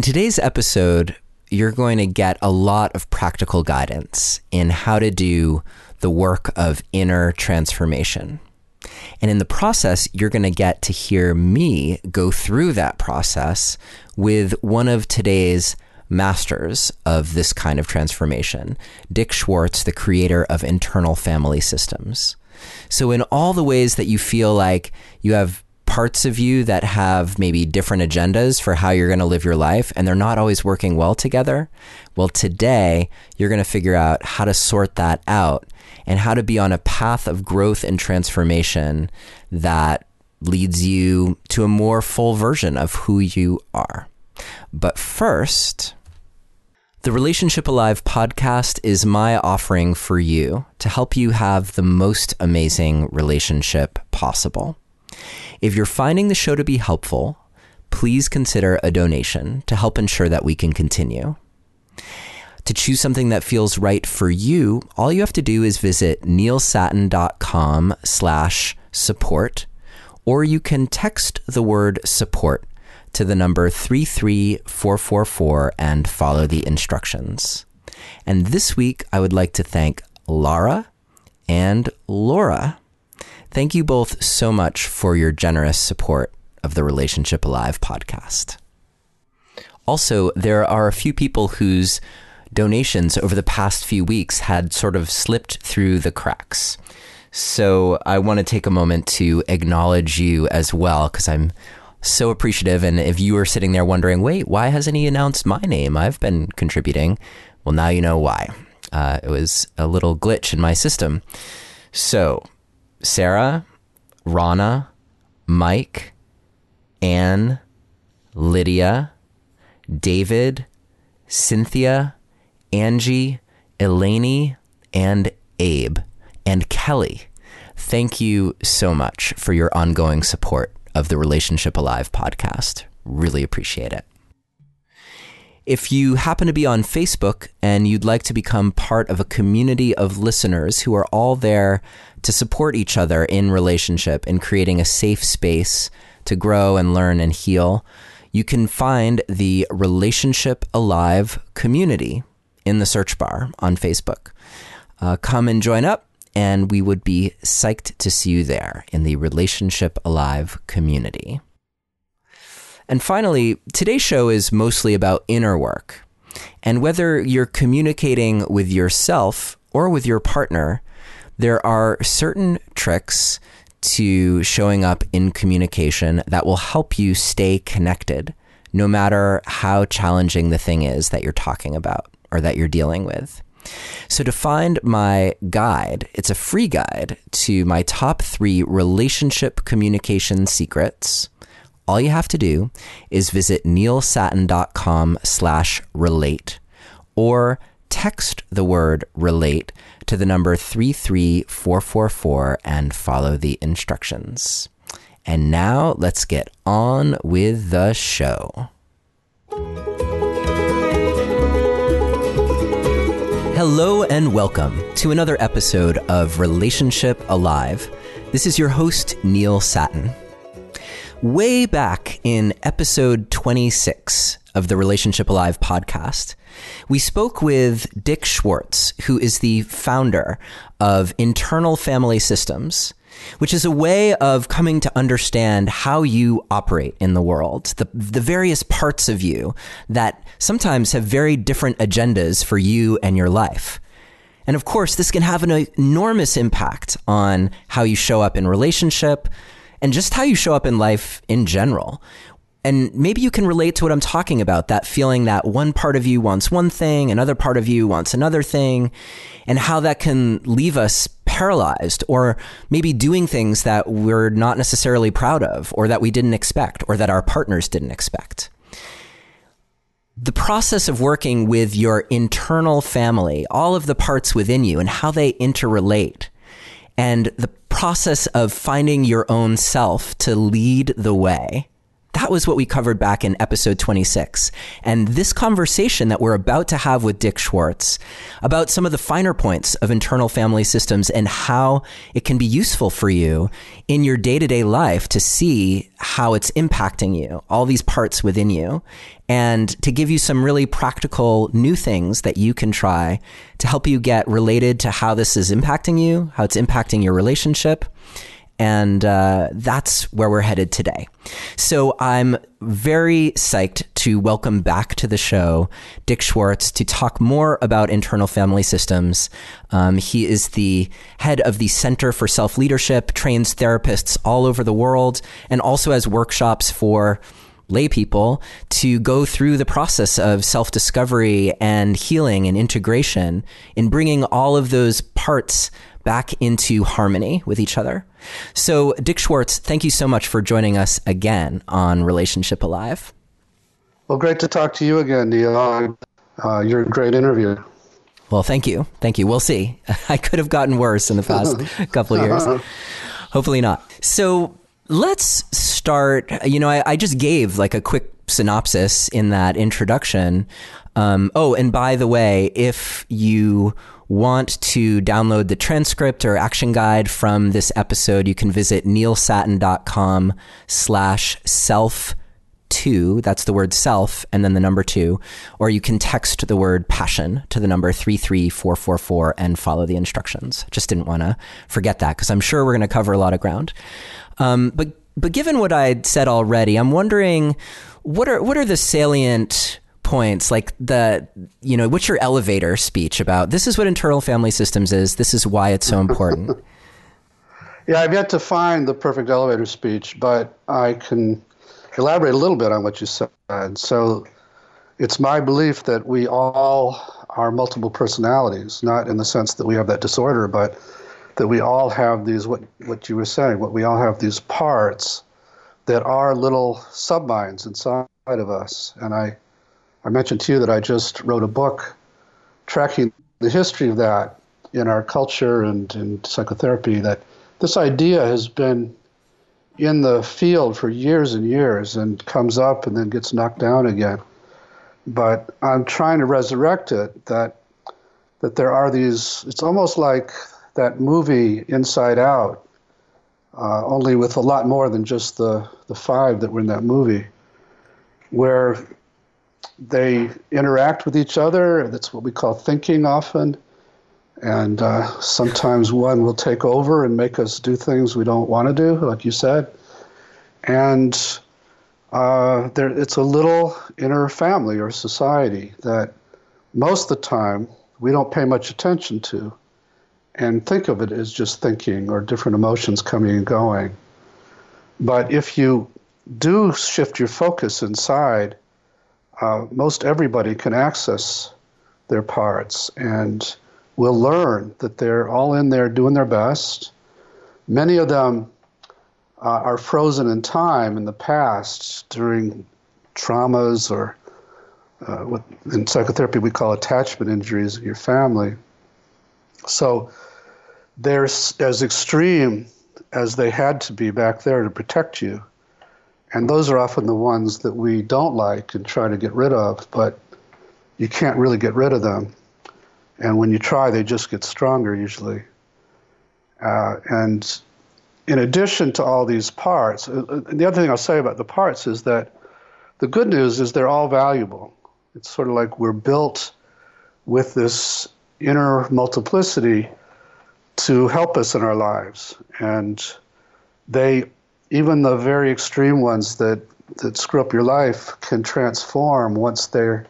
In today's episode, you're going to get a lot of practical guidance in how to do the work of inner transformation. And in the process, you're going to get to hear me go through that process with one of today's masters of this kind of transformation, Dick Schwartz, the creator of internal family systems. So, in all the ways that you feel like you have parts of you that have maybe different agendas for how you're going to live your life and they're not always working well together, well, today you're going to figure out how to sort that out and how to be on a path of growth and transformation that leads you to a more full version of who you are. But first, the Relationship Alive podcast is my offering for you to help you have the most amazing relationship possible. If you're finding the show to be helpful, please consider a donation to help ensure that we can continue. To choose something that feels right for you, all you have to do is visit neilsattin.com slash support, or you can text the word support to the number 33444 and follow the instructions. And this week, I would like to thank Lara and Laura. Thank you both so much for your generous support of the Relationship Alive podcast. Also, there are a few people whose donations over the past few weeks had sort of slipped through the cracks. So I want to take a moment to acknowledge you as well because I'm so appreciative. And if you are sitting there wondering, wait, why hasn't he announced my name? I've been contributing. Well, now you know why. Uh, it was a little glitch in my system. So, Sarah, Rana, Mike, Anne, Lydia, David, Cynthia, Angie, Eleni, and Abe, and Kelly. Thank you so much for your ongoing support of the Relationship Alive podcast. Really appreciate it. If you happen to be on Facebook and you'd like to become part of a community of listeners who are all there to support each other in relationship and creating a safe space to grow and learn and heal, you can find the Relationship Alive community in the search bar on Facebook. Uh, come and join up and we would be psyched to see you there in the Relationship Alive community. And finally, today's show is mostly about inner work. And whether you're communicating with yourself or with your partner, there are certain tricks to showing up in communication that will help you stay connected, no matter how challenging the thing is that you're talking about or that you're dealing with. So, to find my guide, it's a free guide to my top three relationship communication secrets. All you have to do is visit neilsattin.com slash relate or text the word relate to the number 33444 and follow the instructions. And now let's get on with the show. Hello and welcome to another episode of Relationship Alive. This is your host, Neil Sattin. Way back in episode 26 of the Relationship Alive podcast, we spoke with Dick Schwartz, who is the founder of Internal Family Systems which is a way of coming to understand how you operate in the world, the, the various parts of you that sometimes have very different agendas for you and your life. And of course, this can have an enormous impact on how you show up in relationship and just how you show up in life in general. And maybe you can relate to what I'm talking about that feeling that one part of you wants one thing, another part of you wants another thing, and how that can leave us paralyzed or maybe doing things that we're not necessarily proud of or that we didn't expect or that our partners didn't expect. The process of working with your internal family, all of the parts within you and how they interrelate, and the process of finding your own self to lead the way That was what we covered back in episode 26. And this conversation that we're about to have with Dick Schwartz about some of the finer points of internal family systems and how it can be useful for you in your day to day life to see how it's impacting you, all these parts within you, and to give you some really practical new things that you can try to help you get related to how this is impacting you, how it's impacting your relationship and uh, that's where we're headed today. So I'm very psyched to welcome back to the show Dick Schwartz to talk more about internal family systems. Um, he is the head of the Center for Self Leadership, trains therapists all over the world, and also has workshops for lay people to go through the process of self discovery and healing and integration in bringing all of those parts back into harmony with each other. So, Dick Schwartz, thank you so much for joining us again on Relationship Alive. Well, great to talk to you again, Neil. Uh, you're a great interview. Well, thank you. Thank you. We'll see. I could have gotten worse in the past couple of years. Hopefully not. So, let's start. You know, I, I, just gave like a quick synopsis in that introduction. Um, oh, and by the way, if you want to download the transcript or action guide from this episode, you can visit neilsattin.com slash self two. That's the word self and then the number two. Or you can text the word passion to the number 33444 and follow the instructions. Just didn't want to forget that because I'm sure we're going to cover a lot of ground. Um, but but given what I'd said already, I'm wondering what are what are the salient points like the you know what's your elevator speech about? This is what internal family systems is. This is why it's so important. Yeah i've yet to find the perfect elevator speech but i can elaborate a little bit on what you said. So it's my belief that we all are multiple personalities not in the sense that we have that disorder but that we all have these what what you were saying what we all have these parts that are little subminds inside of us. And i I mentioned to you that I just wrote a book tracking the history of that in our culture and in psychotherapy. That this idea has been in the field for years and years and comes up and then gets knocked down again. But I'm trying to resurrect it that that there are these. It's almost like that movie Inside Out, uh, only with a lot more than just the the five that were in that movie, where they interact with each other. That's what we call thinking often. And uh, sometimes one will take over and make us do things we don't want to do, like you said. And uh, there, it's a little inner family or society that most of the time we don't pay much attention to and think of it as just thinking or different emotions coming and going. But if you do shift your focus inside uh, most everybody can access their parts and will learn that they're all in there doing their best. Many of them uh, are frozen in time in the past during traumas or uh, what in psychotherapy we call attachment injuries in your family. So they're as extreme as they had to be back there to protect you. And those are often the ones that we don't like and try to get rid of, but you can't really get rid of them. And when you try, they just get stronger usually. Uh, and in addition to all these parts, uh, uh, the other thing I'll say about the parts is that the good news is they're all valuable. It's sort of like we're built with this inner multiplicity to help us in our lives. And they even the very extreme ones that, that screw up your life can transform once they're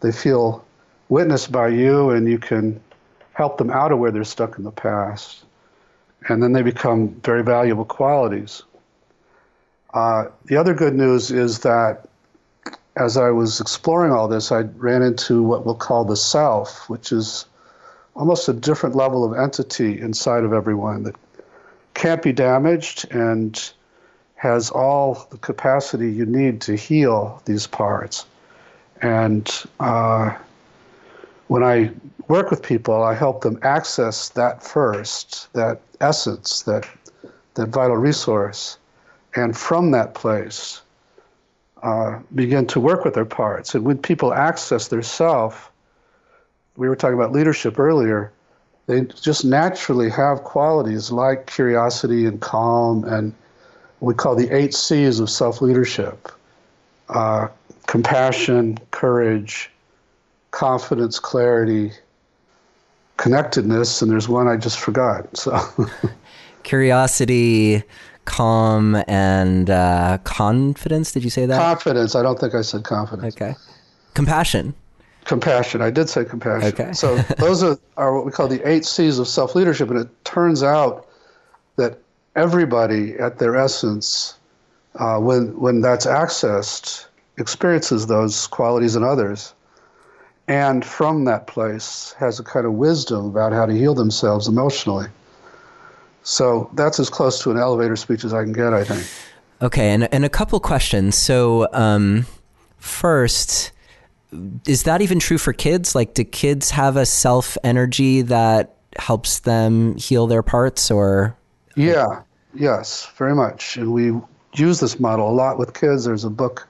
they feel witnessed by you and you can help them out of where they're stuck in the past. And then they become very valuable qualities. Uh, the other good news is that as I was exploring all this, I ran into what we'll call the self, which is almost a different level of entity inside of everyone that can't be damaged and has all the capacity you need to heal these parts. And uh, when I work with people, I help them access that first, that essence, that, that vital resource. And from that place, uh, begin to work with their parts. And when people access their self, we were talking about leadership earlier, they just naturally have qualities like curiosity and calm and we call the eight C's of self leadership uh, compassion, courage, confidence, clarity, connectedness, and there's one I just forgot. So, curiosity, calm, and uh, confidence. Did you say that? Confidence. I don't think I said confidence. Okay. Compassion. Compassion. I did say compassion. Okay. so those are, are what we call the eight C's of self leadership, and it turns out everybody, at their essence, uh, when when that's accessed, experiences those qualities in others, and from that place has a kind of wisdom about how to heal themselves emotionally. So that's as close to an elevator speech as I can get, I think. Okay, and and a couple questions. So um, first is that even true for kids? Like, do kids have a self energy that helps them heal their parts or? Yeah, yes, very much. And we use this model a lot with kids. There's a book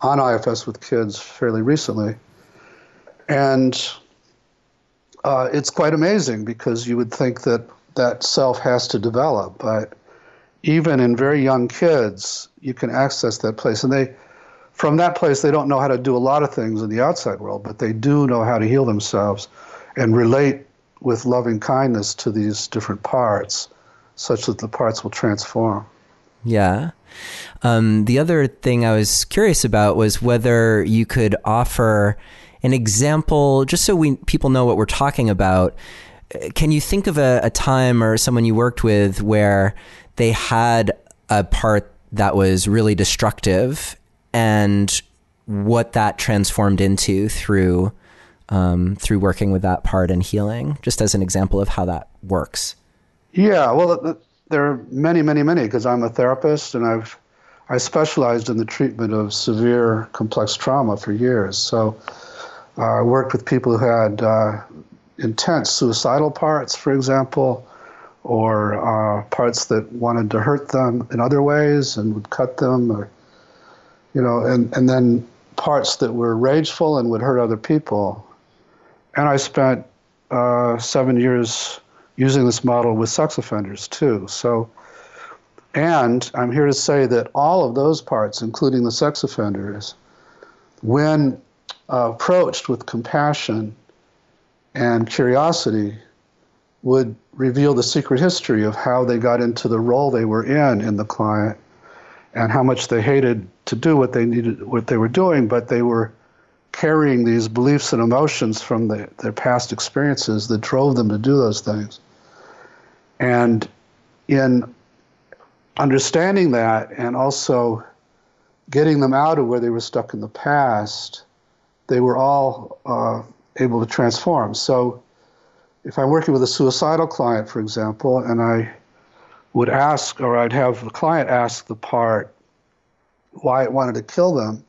on IFS with kids fairly recently. And uh, it's quite amazing because you would think that that self has to develop, but even in very young kids, you can access that place. And they, from that place, they don't know how to do a lot of things in the outside world, but they do know how to heal themselves and relate with loving kindness to these different parts, such that the parts will transform. Yeah. Um, the other thing I was curious about was whether you could offer an example, just so we people know what we're talking about. Can you think of a, a time or someone you worked with where they had a part that was really destructive and what that transformed into through um, through working with that part and healing, just as an example of how that works. Yeah, well, there are many, many, many because I'm a therapist and I've I specialized in the treatment of severe complex trauma for years. So uh, I worked with people who had uh, intense suicidal parts, for example, or uh, parts that wanted to hurt them in other ways and would cut them, or you know, and, and then parts that were rageful and would hurt other people. And I spent uh, seven years using this model with sex offenders too. So, and I'm here to say that all of those parts, including the sex offenders, when uh, approached with compassion and curiosity, would reveal the secret history of how they got into the role they were in in the client and how much they hated to do what they needed, what they were doing, but they were carrying these beliefs and emotions from the, their past experiences that drove them to do those things. And in understanding that and also getting them out of where they were stuck in the past, they were all uh, able to transform. So, if I'm working with a suicidal client, for example, and I would ask, or I'd have the client ask the part why it wanted to kill them.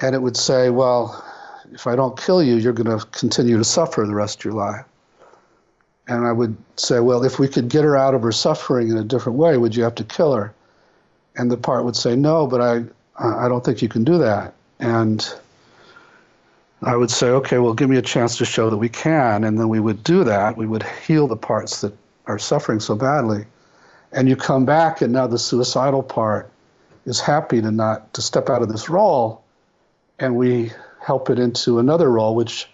And it would say, well, if I don't kill you, you're going to continue to suffer the rest of your life. And I would say, well, if we could get her out of her suffering in a different way, would you have to kill her? And the part would say, no, but I, I don't think you can do that. And I would say, okay, well, give me a chance to show that we can. And then we would do that. We would heal the parts that are suffering so badly. And you come back, and now the suicidal part is happy to not to step out of this role, and we help it into another role, which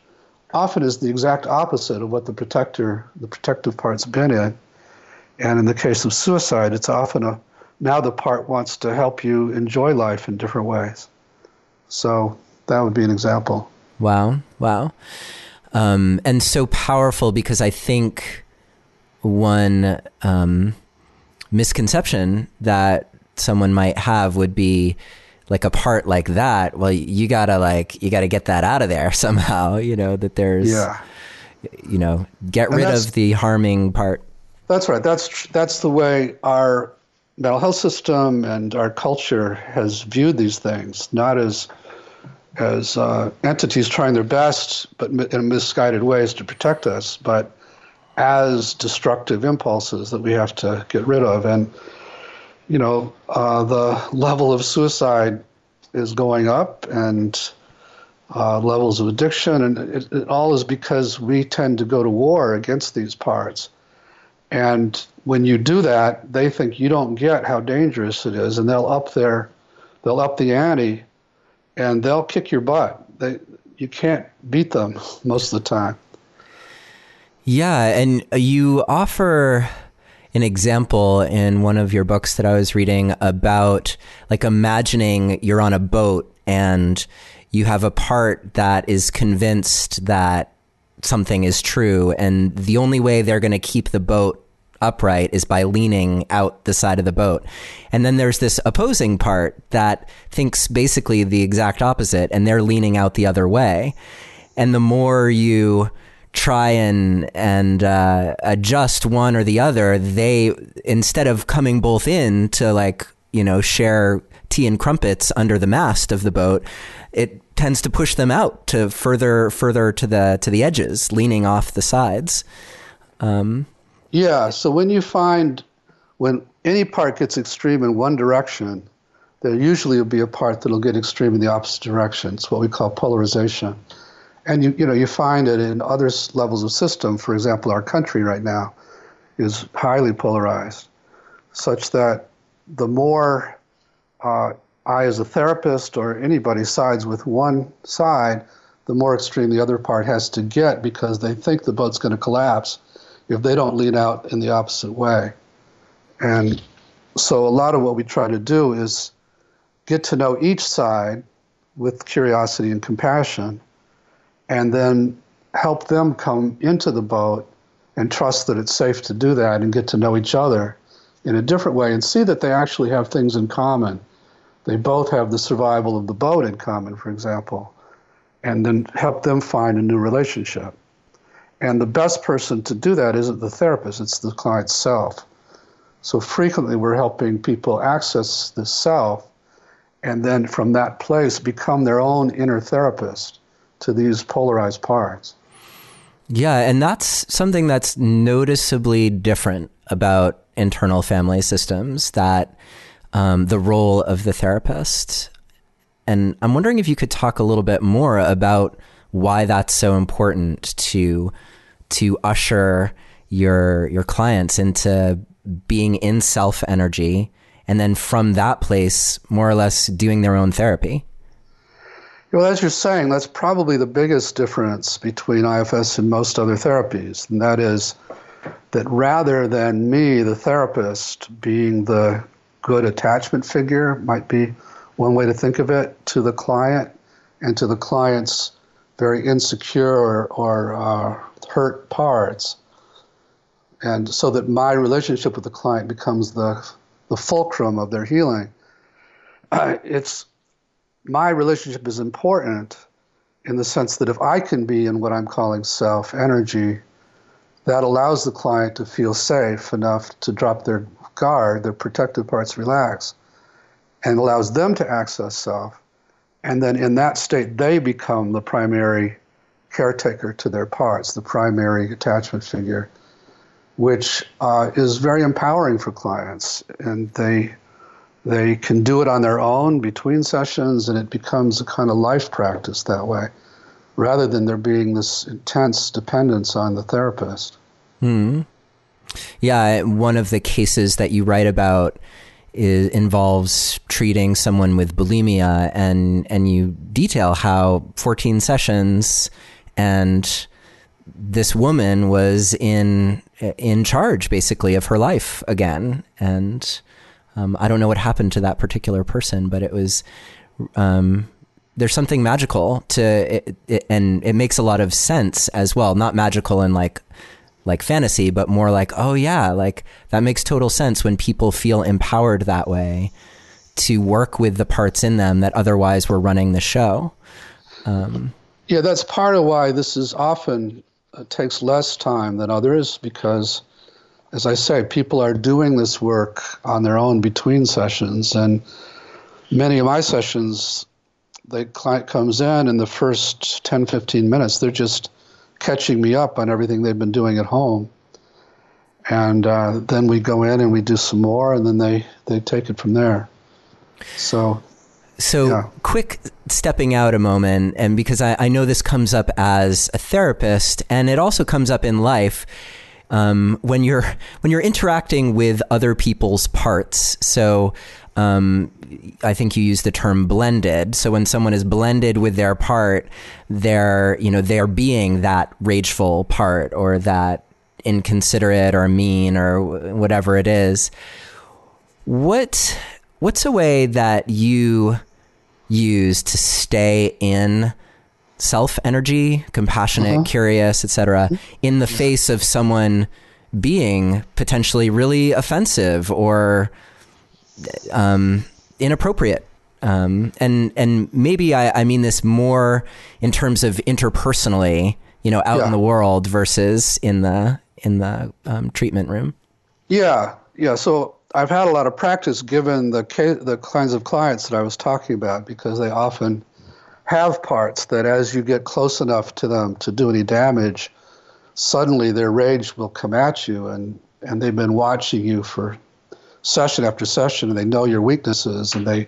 often is the exact opposite of what the protector, the protective part's been in. And in the case of suicide, it's often a now the part wants to help you enjoy life in different ways. So that would be an example. Wow, wow, um, and so powerful because I think one um, misconception that someone might have would be like a part like that well you gotta like you gotta get that out of there somehow you know that there's yeah. you know get rid of the harming part. That's right. That's that's the way our mental health system and our culture has viewed these things not as as uh, entities trying their best but in misguided ways to protect us but as destructive impulses that we have to get rid of. And you know, uh, the level of suicide is going up and uh, levels of addiction, and it, it all is because we tend to go to war against these parts. And when you do that, they think you don't get how dangerous it is, and they'll up their, they'll up the ante, and they'll kick your butt. They, you can't beat them most of the time. Yeah, and you offer an example in one of your books that I was reading about like imagining you're on a boat and you have a part that is convinced that something is true and the only way they're going to keep the boat upright is by leaning out the side of the boat. And then there's this opposing part that thinks basically the exact opposite and they're leaning out the other way. And the more you try and and uh, adjust one or the other, they instead of coming both in to like you know share tea and crumpets under the mast of the boat, it tends to push them out to further further to the to the edges, leaning off the sides. Um, yeah. So when you find when any part gets extreme in one direction, there usually will be a part that'll get extreme in the opposite direction. It's what we call polarization. And you, you know, you find it in other levels of system. For example, our country right now is highly polarized, such that the more uh, I, as a therapist or anybody, sides with one side, the more extreme the other part has to get because they think the boat's going to collapse if they don't lean out in the opposite way. And so, a lot of what we try to do is get to know each side with curiosity and compassion and then help them come into the boat and trust that it's safe to do that and get to know each other in a different way and see that they actually have things in common. They both have the survival of the boat in common, for example, and then help them find a new relationship. And the best person to do that isn't the therapist, it's the client self. So frequently we're helping people access the self and then from that place become their own inner therapist to these polarized parts. Yeah, and that's something that's noticeably different about internal family systems that um, the role of the therapist. And I'm wondering if you could talk a little bit more about why that's so important to to usher your your clients into being in self energy and then from that place more or less doing their own therapy. Well, as you're saying, that's probably the biggest difference between IFS and most other therapies, and that is that rather than me, the therapist, being the good attachment figure, might be one way to think of it, to the client and to the client's very insecure or, uh, hurt parts. And so that my relationship with the client becomes the, the fulcrum of their healing. Uh, it's my relationship is important in the sense that if I can be in what I'm calling self energy, that allows the client to feel safe enough to drop their guard, their protective parts relax, and allows them to access self. And then in that state, they become the primary caretaker to their parts, the primary attachment figure, which uh, is very empowering for clients. And they they can do it on their own between sessions, and it becomes a kind of life practice that way, rather than there being this intense dependence on the therapist. Hmm. Yeah, one of the cases that you write about is, involves treating someone with bulimia, and and you detail how 14 sessions and this woman was in in charge basically of her life again and um, I don't know what happened to that particular person, but it was. Um, there's something magical to it, it, and it makes a lot of sense as well. Not magical in like like fantasy, but more like, oh yeah, like that makes total sense when people feel empowered that way to work with the parts in them that otherwise were running the show. Um, yeah, that's part of why this is often uh, takes less time than others because as I say, people are doing this work on their own between sessions. And many of my sessions, the client comes in, and the first 10, 15 minutes, they're just catching me up on everything they've been doing at home. And uh, then we go in and we do some more, and then they, they take it from there. So So, Yeah. quick stepping out a moment, and because I, I know this comes up as a therapist, and it also comes up in life um, when you're when you're interacting with other people's parts. So, um, I think you use the term blended. So when someone is blended with their part, they're you know they're being that rageful part or that inconsiderate or mean or whatever it is. What what's a way that you use to stay in self energy, compassionate, curious, etc., in the face of someone being potentially really offensive or um, inappropriate? Um, and and maybe I, I mean this more in terms of interpersonally, you know, out in the world versus in the in the um, treatment room. Yeah, yeah. So I've had a lot of practice given the the kinds of clients that I was talking about because they often have parts that as you get close enough to them to do any damage, suddenly their rage will come at you and and they've been watching you for session after session and they know your weaknesses and they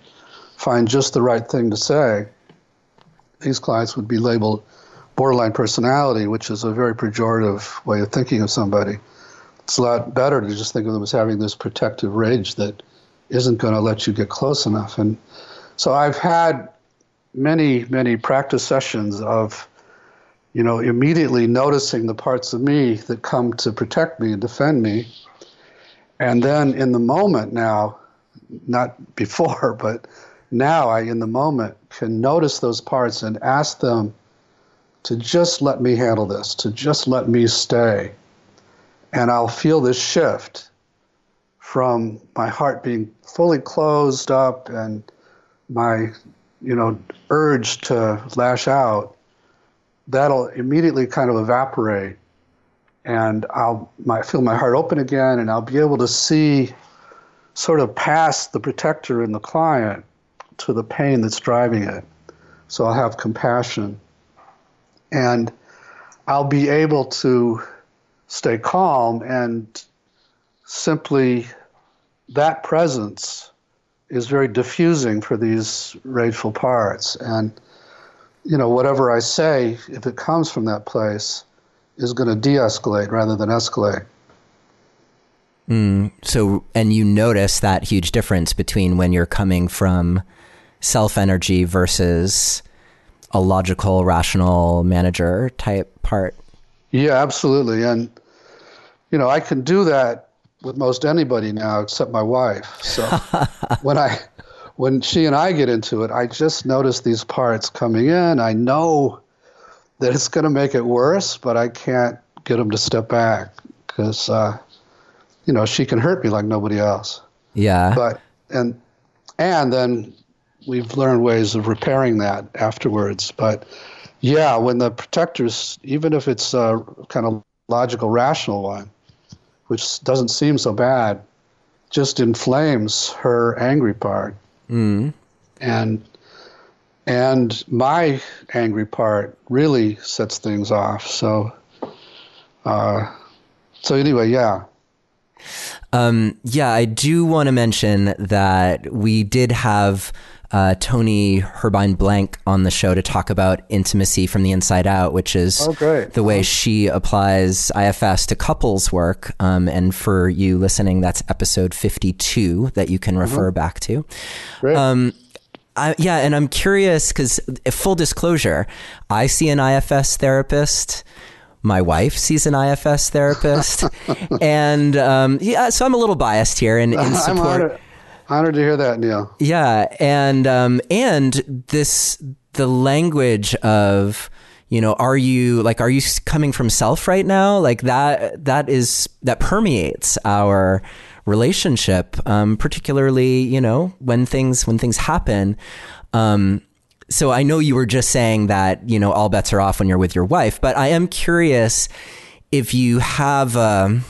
find just the right thing to say. These clients would be labeled borderline personality, which is a very pejorative way of thinking of somebody it's a lot better to just think of them as having this protective rage that isn't going to let you get close enough. And so I've had many, many practice sessions of, you know, immediately noticing the parts of me that come to protect me and defend me. And then in the moment now, not before, but now I, in the moment, can notice those parts and ask them to just let me handle this, to just let me stay and I'll feel this shift from my heart being fully closed up and my, you know, urge to lash out. That'll immediately kind of evaporate, and I'll my, feel my heart open again, and I'll be able to see sort of past the protector and the client to the pain that's driving it. So I'll have compassion, and I'll be able to stay calm and simply that presence is very diffusing for these rageful parts. And you know whatever i say if it comes from that place is going to de-escalate rather than escalate. Hmm, so, and you notice that huge difference between when you're coming from self energy versus a logical, rational manager type part. yeah absolutely. And you know i can do that with most anybody now except my wife. So when i when she and i get into it i just notice these parts coming in. I know that it's going to make it worse but i can't get them to step back because uh, you know she can hurt me like nobody else. Yeah. but and and then we've learned ways of repairing that afterwards. But yeah when the protectors even if it's a kind of logical rational one which doesn't seem so bad just inflames her angry part. Mm. and and my angry part really sets things off. So uh, so anyway yeah. Um, yeah, I do want to mention that we did have uh, Toni Herbine-Blank on the show to talk about intimacy from the inside out, which is Oh, the way she applies IFS to couples work. Um, and for you listening, that's episode 52 that you can refer back to. Um, I, yeah, and I'm curious because full disclosure, I see an IFS therapist. My wife sees an IFS therapist, and um, yeah, so I'm a little biased here in, in support. Honored, to hear that neil. Yeah, and um, and this the language of you know are you like are you coming from self right now? Like that that is that permeates our relationship um, particularly you know when things when things happen. Um, so I know you were just saying that you know all bets are off when you're with your wife but I am curious if you have um,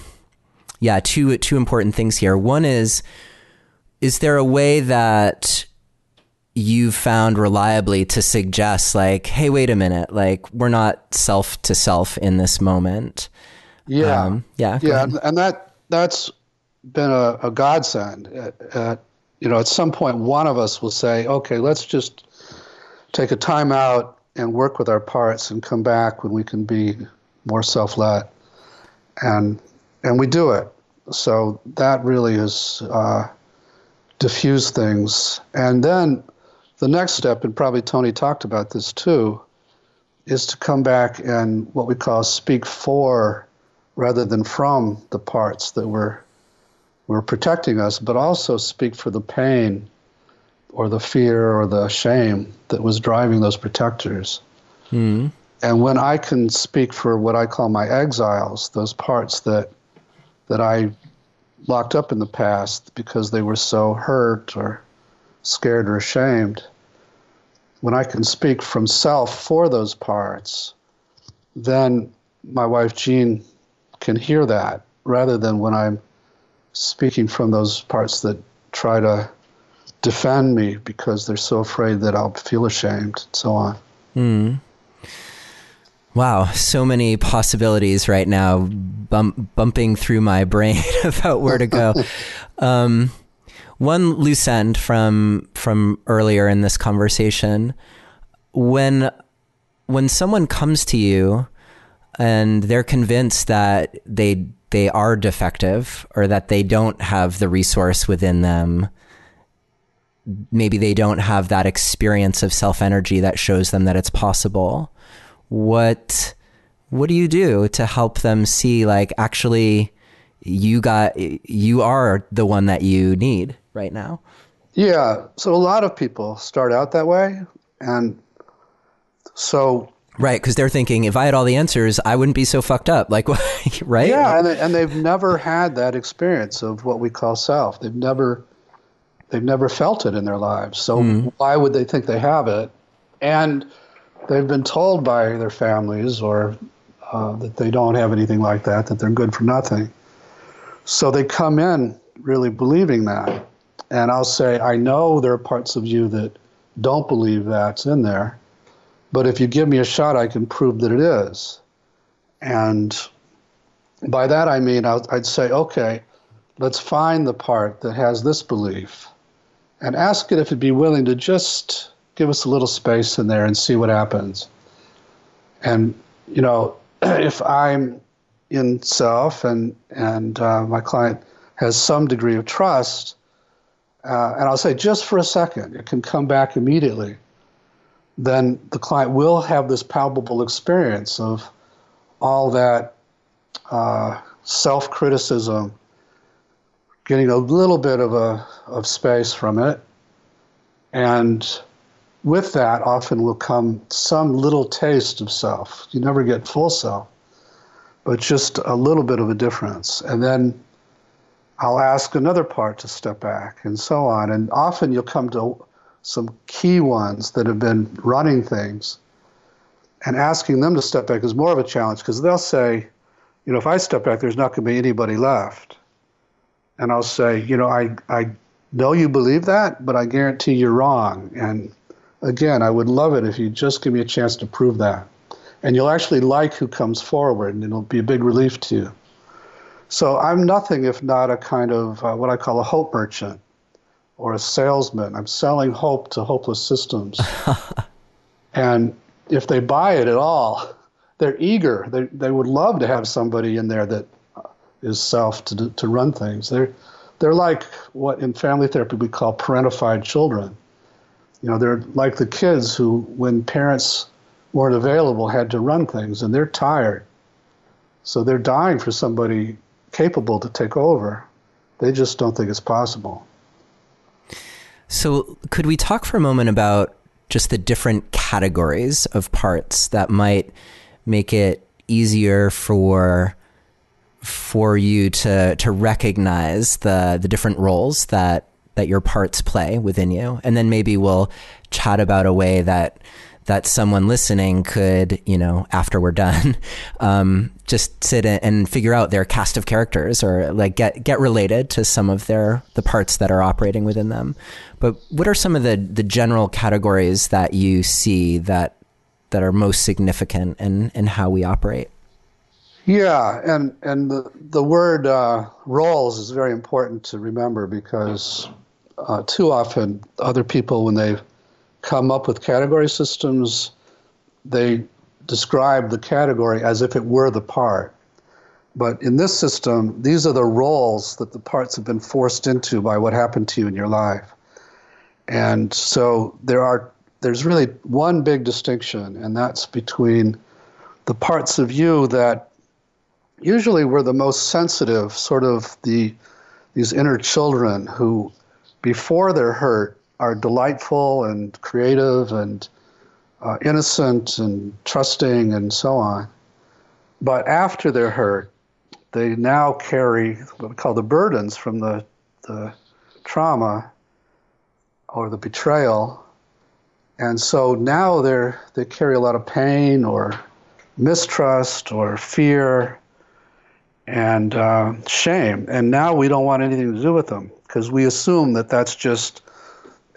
yeah two two important things here. One is is there a way that you've found reliably to suggest like hey wait a minute like we're not self to self in this moment yeah Um, yeah yeah ahead. and- that that's been a, a godsend at, at you know, at some point, one of us will say, okay, let's just take a time out and work with our parts and come back when we can be more self-led. And, and we do it. So that really is uh, diffuse things. And then the next step, and probably Toni talked about this too, is to come back and what we call speak for rather than from the parts that were were protecting us, but also speak for the pain or the fear or the shame that was driving those protectors. Mm. And when I can speak for what I call my exiles, those parts that that I locked up in the past because they were so hurt or scared or ashamed, when I can speak from self for those parts, then my wife Jean can hear that rather than when I'm speaking from those parts that try to defend me because they're so afraid that I'll feel ashamed and so on. Mm. Wow, so many possibilities right now bump, bumping through my brain about where to go. um, one loose end from from earlier in this conversation when when someone comes to you and they're convinced that they they are defective or that they don't have the resource within them maybe they don't have that experience of self energy that shows them that it's possible what what do you do to help them see like actually you got you are the one that you need right now? Yeah so a lot of people start out that way and so right because they're thinking if i had all the answers i wouldn't be so fucked up. Like right? Yeah and, they, and they've never had that experience of what we call self. They've never they've never felt it in their lives. So mm. why would they think they have it? And they've been told by their families or uh, that they don't have anything like that, that they're good for nothing. So they come in really believing that. And I'll say, I know there are parts of you that don't believe that's in there, but if you give me a shot, I can prove that it is. And by that I mean, I'd say, okay, let's find the part that has this belief and ask it if it'd be willing to just give us a little space in there and see what happens. And, you know, if I'm in self and, and uh, my client has some degree of trust, uh, and I'll say just for a second, it can come back immediately, then the client will have this palpable experience of all that uh, self criticism, getting a little bit of, a, of space from it, and with that often will come some little taste of self. You never get full self, but just a little bit of a difference. And then I'll ask another part to step back and so on. And often you'll come to some key ones that have been running things. And asking them to step back is more of a challenge because they'll say, you know, if I step back, there's not going to be anybody left. And I'll say, you know, I, I know you believe that, but I guarantee you're wrong. And again, I would love it if you just give me a chance to prove that. And you'll actually like who comes forward, and it'll be a big relief to you. So I'm nothing if not a kind of uh, what I call a hope merchant or a salesman. I'm selling hope to hopeless systems. and if they buy it at all, they're eager. They, they would love to have somebody in there that is self to, to run things. They're, they're like what in family therapy we call parentified children you know, they're like the kids who, when parents weren't available, had to run things, and they're tired. So they're dying for somebody capable to take over. They just don't think it's possible. So, could we talk for a moment about just the different categories of parts that might make it easier for for you to to recognize the the different roles that that your parts play within you. And then maybe we'll chat about a way that that someone listening could, you know, after we're done, um, just sit and figure out their cast of characters or like get get related to some of their the parts that are operating within them. But what are some of the the general categories that you see that that are most significant in in how we operate? Yeah, and and the the word uh, roles is very important to remember because uh, too often other people, when they come up with category systems, they describe the category as if it were the part. But in this system, these are the roles that the parts have been forced into by what happened to you in your life. And so there are there's really one big distinction, and that's between the parts of you that usually were the most sensitive, sort of the these inner children who, before they're hurt, are delightful and creative and uh, innocent and trusting and so on. But after they're hurt, they now carry what we call the burdens from the, the trauma or the betrayal. And so now they're, they carry a lot of pain or mistrust or fear and uh, shame. And now we don't want anything to do with them because we assume that that's just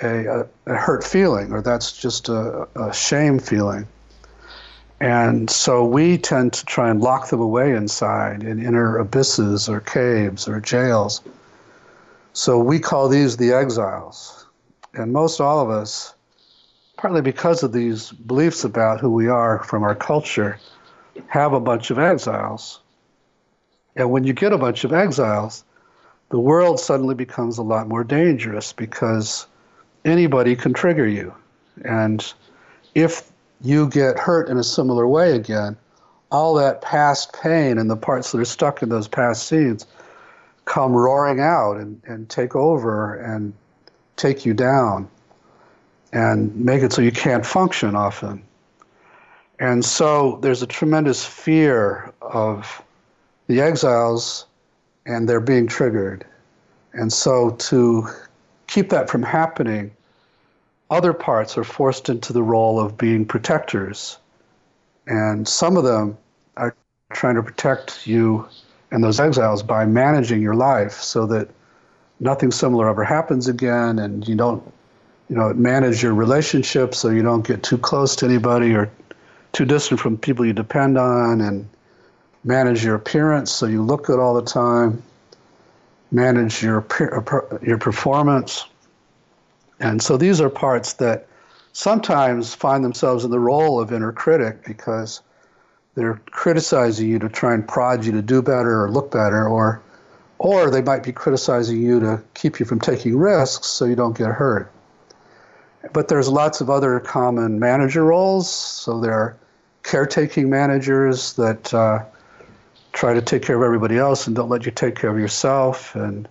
a, a, a hurt feeling or that's just a, a shame feeling. And so we tend to try and lock them away inside in inner abysses or caves or jails. So we call these the exiles. And most all of us, partly because of these beliefs about who we are from our culture, have a bunch of exiles. And when you get a bunch of exiles, the world suddenly becomes a lot more dangerous because anybody can trigger you. And if you get hurt in a similar way again, all that past pain and the parts that are stuck in those past scenes come roaring out and, and take over and take you down and make it so you can't function often. And so there's a tremendous fear of the exiles and they're being triggered. And so to keep that from happening, other parts are forced into the role of being protectors. And some of them are trying to protect you and those exiles by managing your life so that nothing similar ever happens again and you don't you know manage your relationships so you don't get too close to anybody or too distant from people you depend on and manage your appearance so you look good all the time manage your your performance and so these are parts that sometimes find themselves in the role of inner critic because they're criticizing you to try and prod you to do better or look better or or they might be criticizing you to keep you from taking risks so you don't get hurt. But there's lots of other common manager roles. So there are caretaking managers that uh, try to take care of everybody else and don't let you take care of yourself, and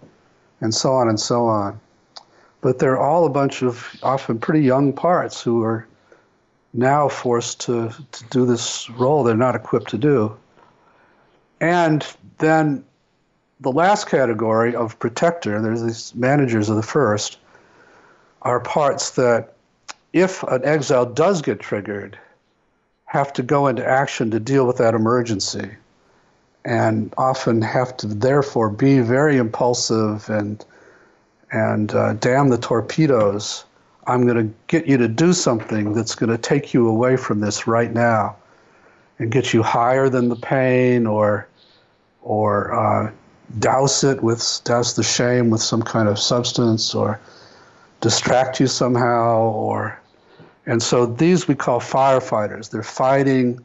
and so on and so on but they're all a bunch of often pretty young parts who are now forced to, to do this role they're not equipped to do. And then the last category of protector, there's these managers of the first, are parts that, if an exile does get triggered, have to go into action to deal with that emergency and often have to therefore be very impulsive and and uh, damn the torpedoes. I'm going to get you to do something that's going to take you away from this right now and get you higher than the pain or or uh, douse it with douse the shame with some kind of substance or distract you somehow or and so these we call firefighters they're fighting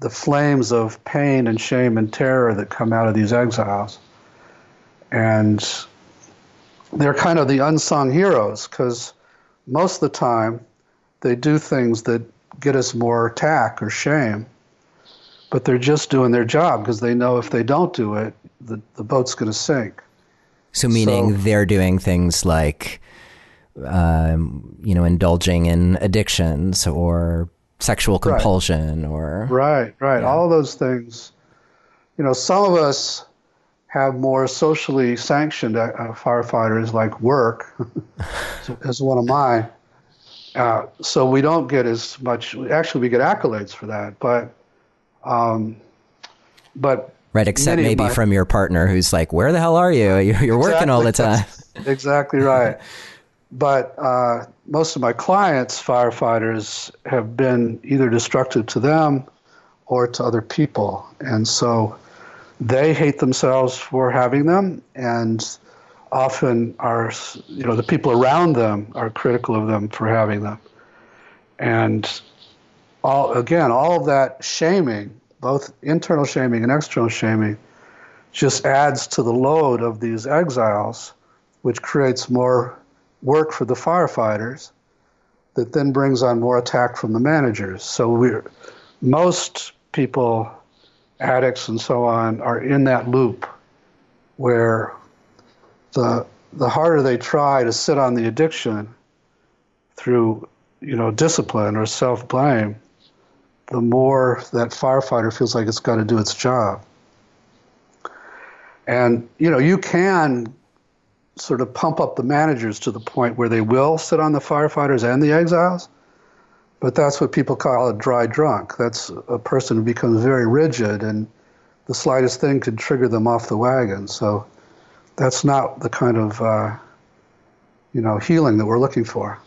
the flames of pain and shame and terror that come out of these exiles and they're kind of the unsung heroes because most of the time they do things that get us more attack or shame, but they're just doing their job because they know if they don't do it, the, the boat's going to sink. So, meaning so, they're doing things like, um, you know, indulging in addictions or sexual compulsion right. or. Right, right. Yeah. All those things. You know, some of us have more socially sanctioned uh, uh firefighters like work, as one of mine. Uh, so we don't get as much. Actually, we get accolades for that, but um, but right, except maybe my, from your partner who's like, "Where the hell are you? You're, you're exactly, working all the time." exactly right. but uh, most of my clients, firefighters, have been either destructive to them or to other people, and so they hate themselves for having them, and often are, you know, the people around them are critical of them for having them. And all, again, all of that shaming, both internal shaming and external shaming, just adds to the load of these exiles, which creates more work for the firefighters that then brings on more attack from the managers. So we're most people, addicts and so on, are in that loop where the the harder they try to sit on the addiction through you know discipline or self blame, the more that firefighter feels like it's got to do its job. And you know you can sort of pump up the managers to the point where they will sit on the firefighters and the exiles. But that's what people call a dry drunk. That's a person who becomes very rigid, and the slightest thing could trigger them off the wagon. So that's not the kind of uh, you know healing that we're looking for.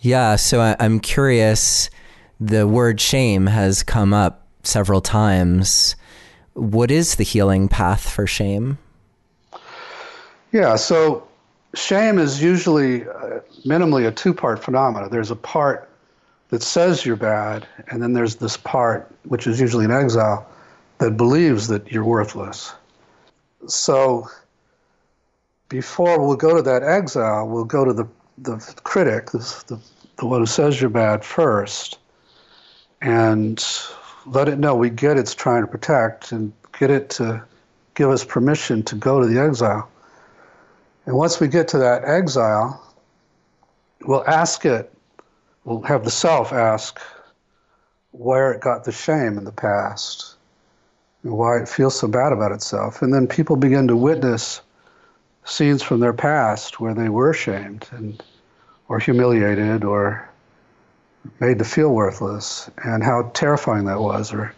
Yeah, so I, I'm curious. The word shame has come up several times. What is the healing path for shame? Yeah, so shame is usually uh, minimally a two part phenomena. There's a part that says you're bad, and then there's this part, which is usually an exile, that believes that you're worthless. So before we'll go to that exile, we'll go to the, the critic, the, the, the one who says you're bad first, and let it know we get it's trying to protect and get it to give us permission to go to the exile. And once we get to that exile, we'll ask it, we'll have the self ask where it got the shame in the past and why it feels so bad about itself. And then people begin to witness scenes from their past where they were shamed and or humiliated or made to feel worthless and how terrifying that was or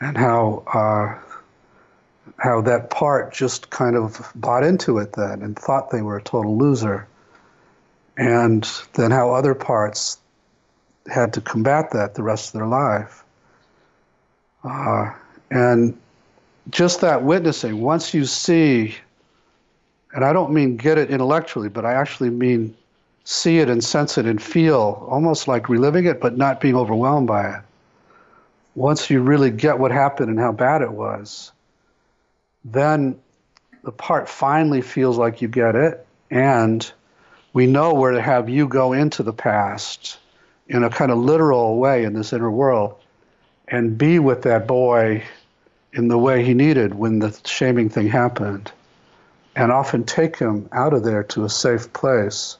and how uh, how that part just kind of bought into it then and thought they were a total loser and then how other parts had to combat that the rest of their life uh, and just that witnessing, once you see, and I don't mean get it intellectually, but I actually mean see it and sense it and feel almost like reliving it, but not being overwhelmed by it. Once you really get what happened and how bad it was, then the part finally feels like you get it, and we know where to have you go into the past in a kind of literal way in this inner world and be with that boy in the way he needed when the shaming thing happened, and often take him out of there to a safe place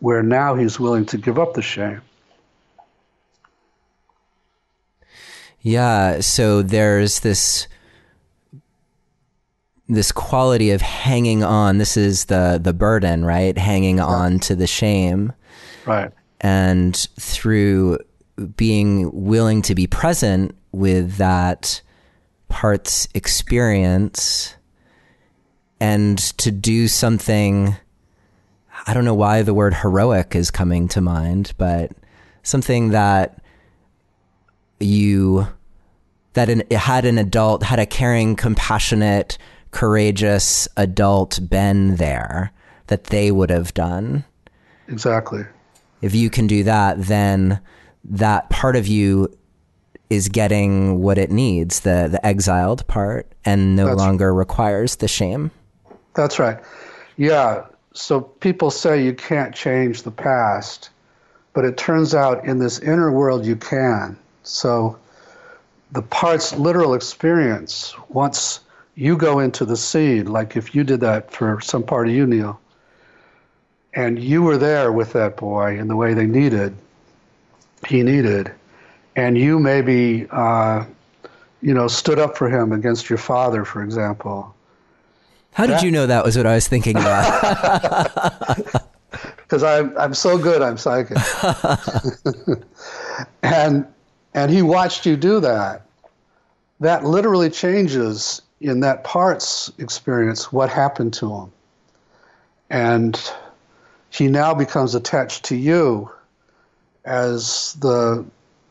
where now he's willing to give up the shame. Yeah, so there's this this quality of hanging on. This is the the burden, right? Hanging right. on to the shame. Right. And through being willing to be present with that part's experience and to do something I don't know why the word heroic is coming to mind, but something that you that an, had an adult had a caring, compassionate, courageous adult been there that they would have done. Exactly. If you can do that, then that part of you is getting what it needs, the the exiled part, and no That's longer requires the shame. That's right. Yeah. So people say you can't change the past, but it turns out in this inner world you can. So the part's literal experience, once you go into the seed, like if you did that for some part of you, Neil, and you were there with that boy in the way they needed, he needed, and you maybe, uh, you know, stood up for him against your father, for example. How did that, you know that was what I was thinking about? Because I'm I'm so good, I'm psychic. and and he watched you do that. That literally changes in that part's experience what happened to him. And he now becomes attached to you as the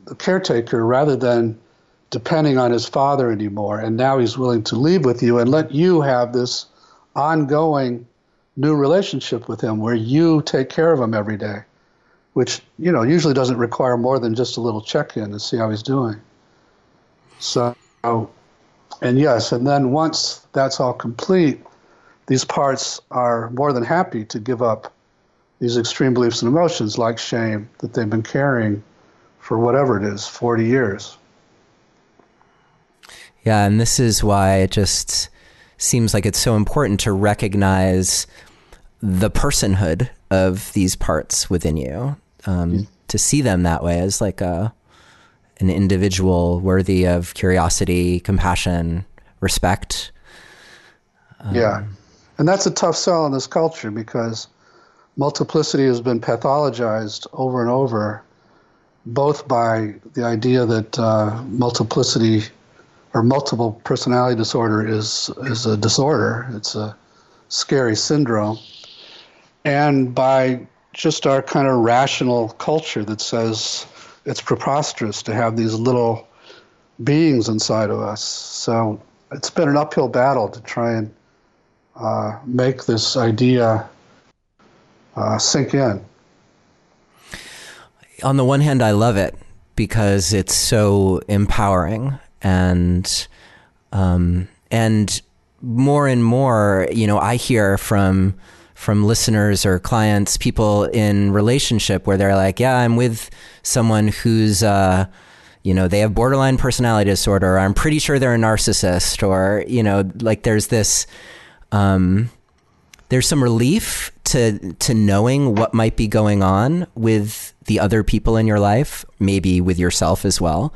the caretaker rather than depending on his father anymore. And now he's willing to leave with you and let you have this ongoing new relationship with him where you take care of him every day, which, you know, usually doesn't require more than just a little check in to see how he's doing. So, and yes, and then once that's all complete, these parts are more than happy to give up these extreme beliefs and emotions like shame that they've been carrying for whatever it is 40 years. Yeah, and this is why it just seems like it's so important to recognize the personhood of these parts within you, um, mm-hmm. to see them that way as like a an individual worthy of curiosity, compassion, respect. Um, yeah, and that's a tough sell in this culture because multiplicity has been pathologized over and over, both by the idea that uh, multiplicity or multiple personality disorder is is a disorder. It's a scary syndrome, and by just our kind of rational culture that says it's preposterous to have these little beings inside of us. So it's been an uphill battle to try and uh, make this idea uh, sink in. On the one hand, I love it because it's so empowering and um, and more and more, you know, I hear from from listeners or clients, people in relationship where they're like, "Yeah, I'm with someone who's." Uh, you know they have borderline personality disorder or i'm pretty sure they're a narcissist or you know like there's this um, there's some relief to to knowing what might be going on with the other people in your life maybe with yourself as well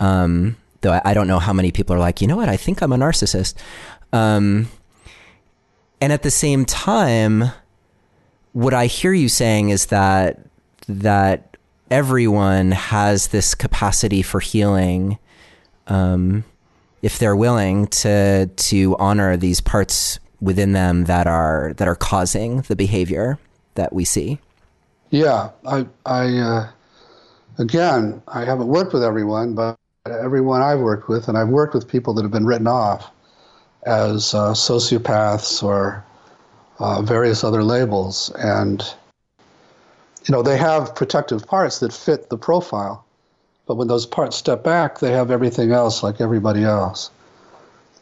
um, though I, I, don't know how many people are like, you know what, I think I'm a narcissist. Um, and at the same time, what I hear you saying is that that everyone has this capacity for healing, um, if they're willing to to honor these parts within them that are that are causing the behavior that we see. Yeah, I I uh, again I haven't worked with everyone, but everyone I've worked with, and I've worked with people that have been written off as uh, sociopaths or uh, various other labels, and you know they have protective parts that fit the profile, but when those parts step back, they have everything else like everybody else.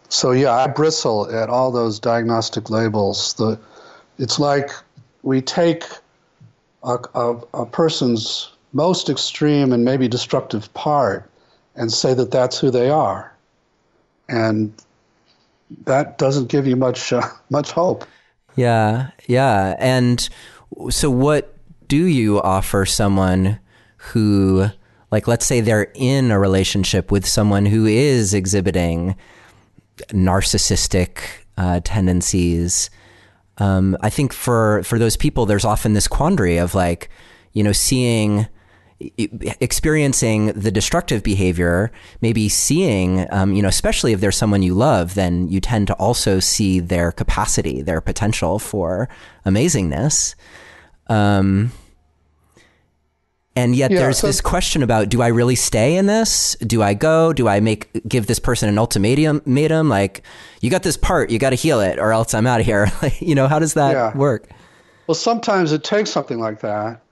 So yeah, I bristle at all those diagnostic labels. The it's like we take a, a, a person's most extreme and maybe destructive part and say that that's who they are. And that doesn't give you much uh, much hope. Yeah, yeah. And so what do you offer someone who like let's say they're in a relationship with someone who is exhibiting narcissistic uh, tendencies um, I think for for those people, there's often this quandary of like, you know, seeing experiencing the destructive behavior, maybe seeing, um, you know, especially if there's someone you love, then you tend to also see their capacity, their potential for amazingness. Um, and yet yeah, there's so this question about do I really stay in this? Do I go? Do I make give this person an ultimatum? Like, you got this part, you got to heal it, or else I'm out of here. you know, how does that yeah. work? Well, sometimes it takes something like that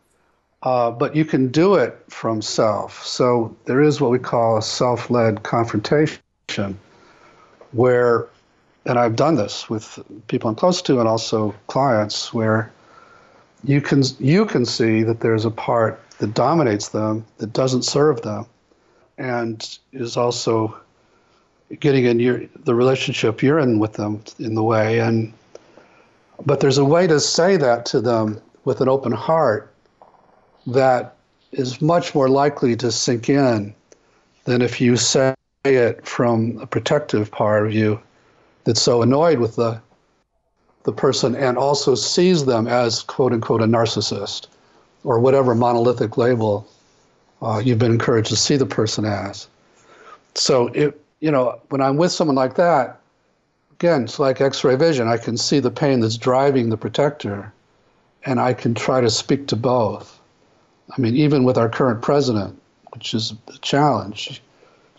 uh, but you can do it from self. So there is what we call a self led confrontation, where, and I've done this with people I'm close to and also clients, where you can, you can see that there's a part that dominates them that doesn't serve them and is also getting in your, the relationship you're in with them in the way. And, but there's a way to say that to them with an open heart that is much more likely to sink in than if you say it from a protective part of you that's so annoyed with the the person and also sees them as quote unquote a narcissist or whatever monolithic label uh, you've been encouraged to see the person as. So it you know when I'm with someone like that, again it's like X-ray vision. I can see the pain that's driving the protector, and I can try to speak to both. I mean, even with our current president, which is a challenge,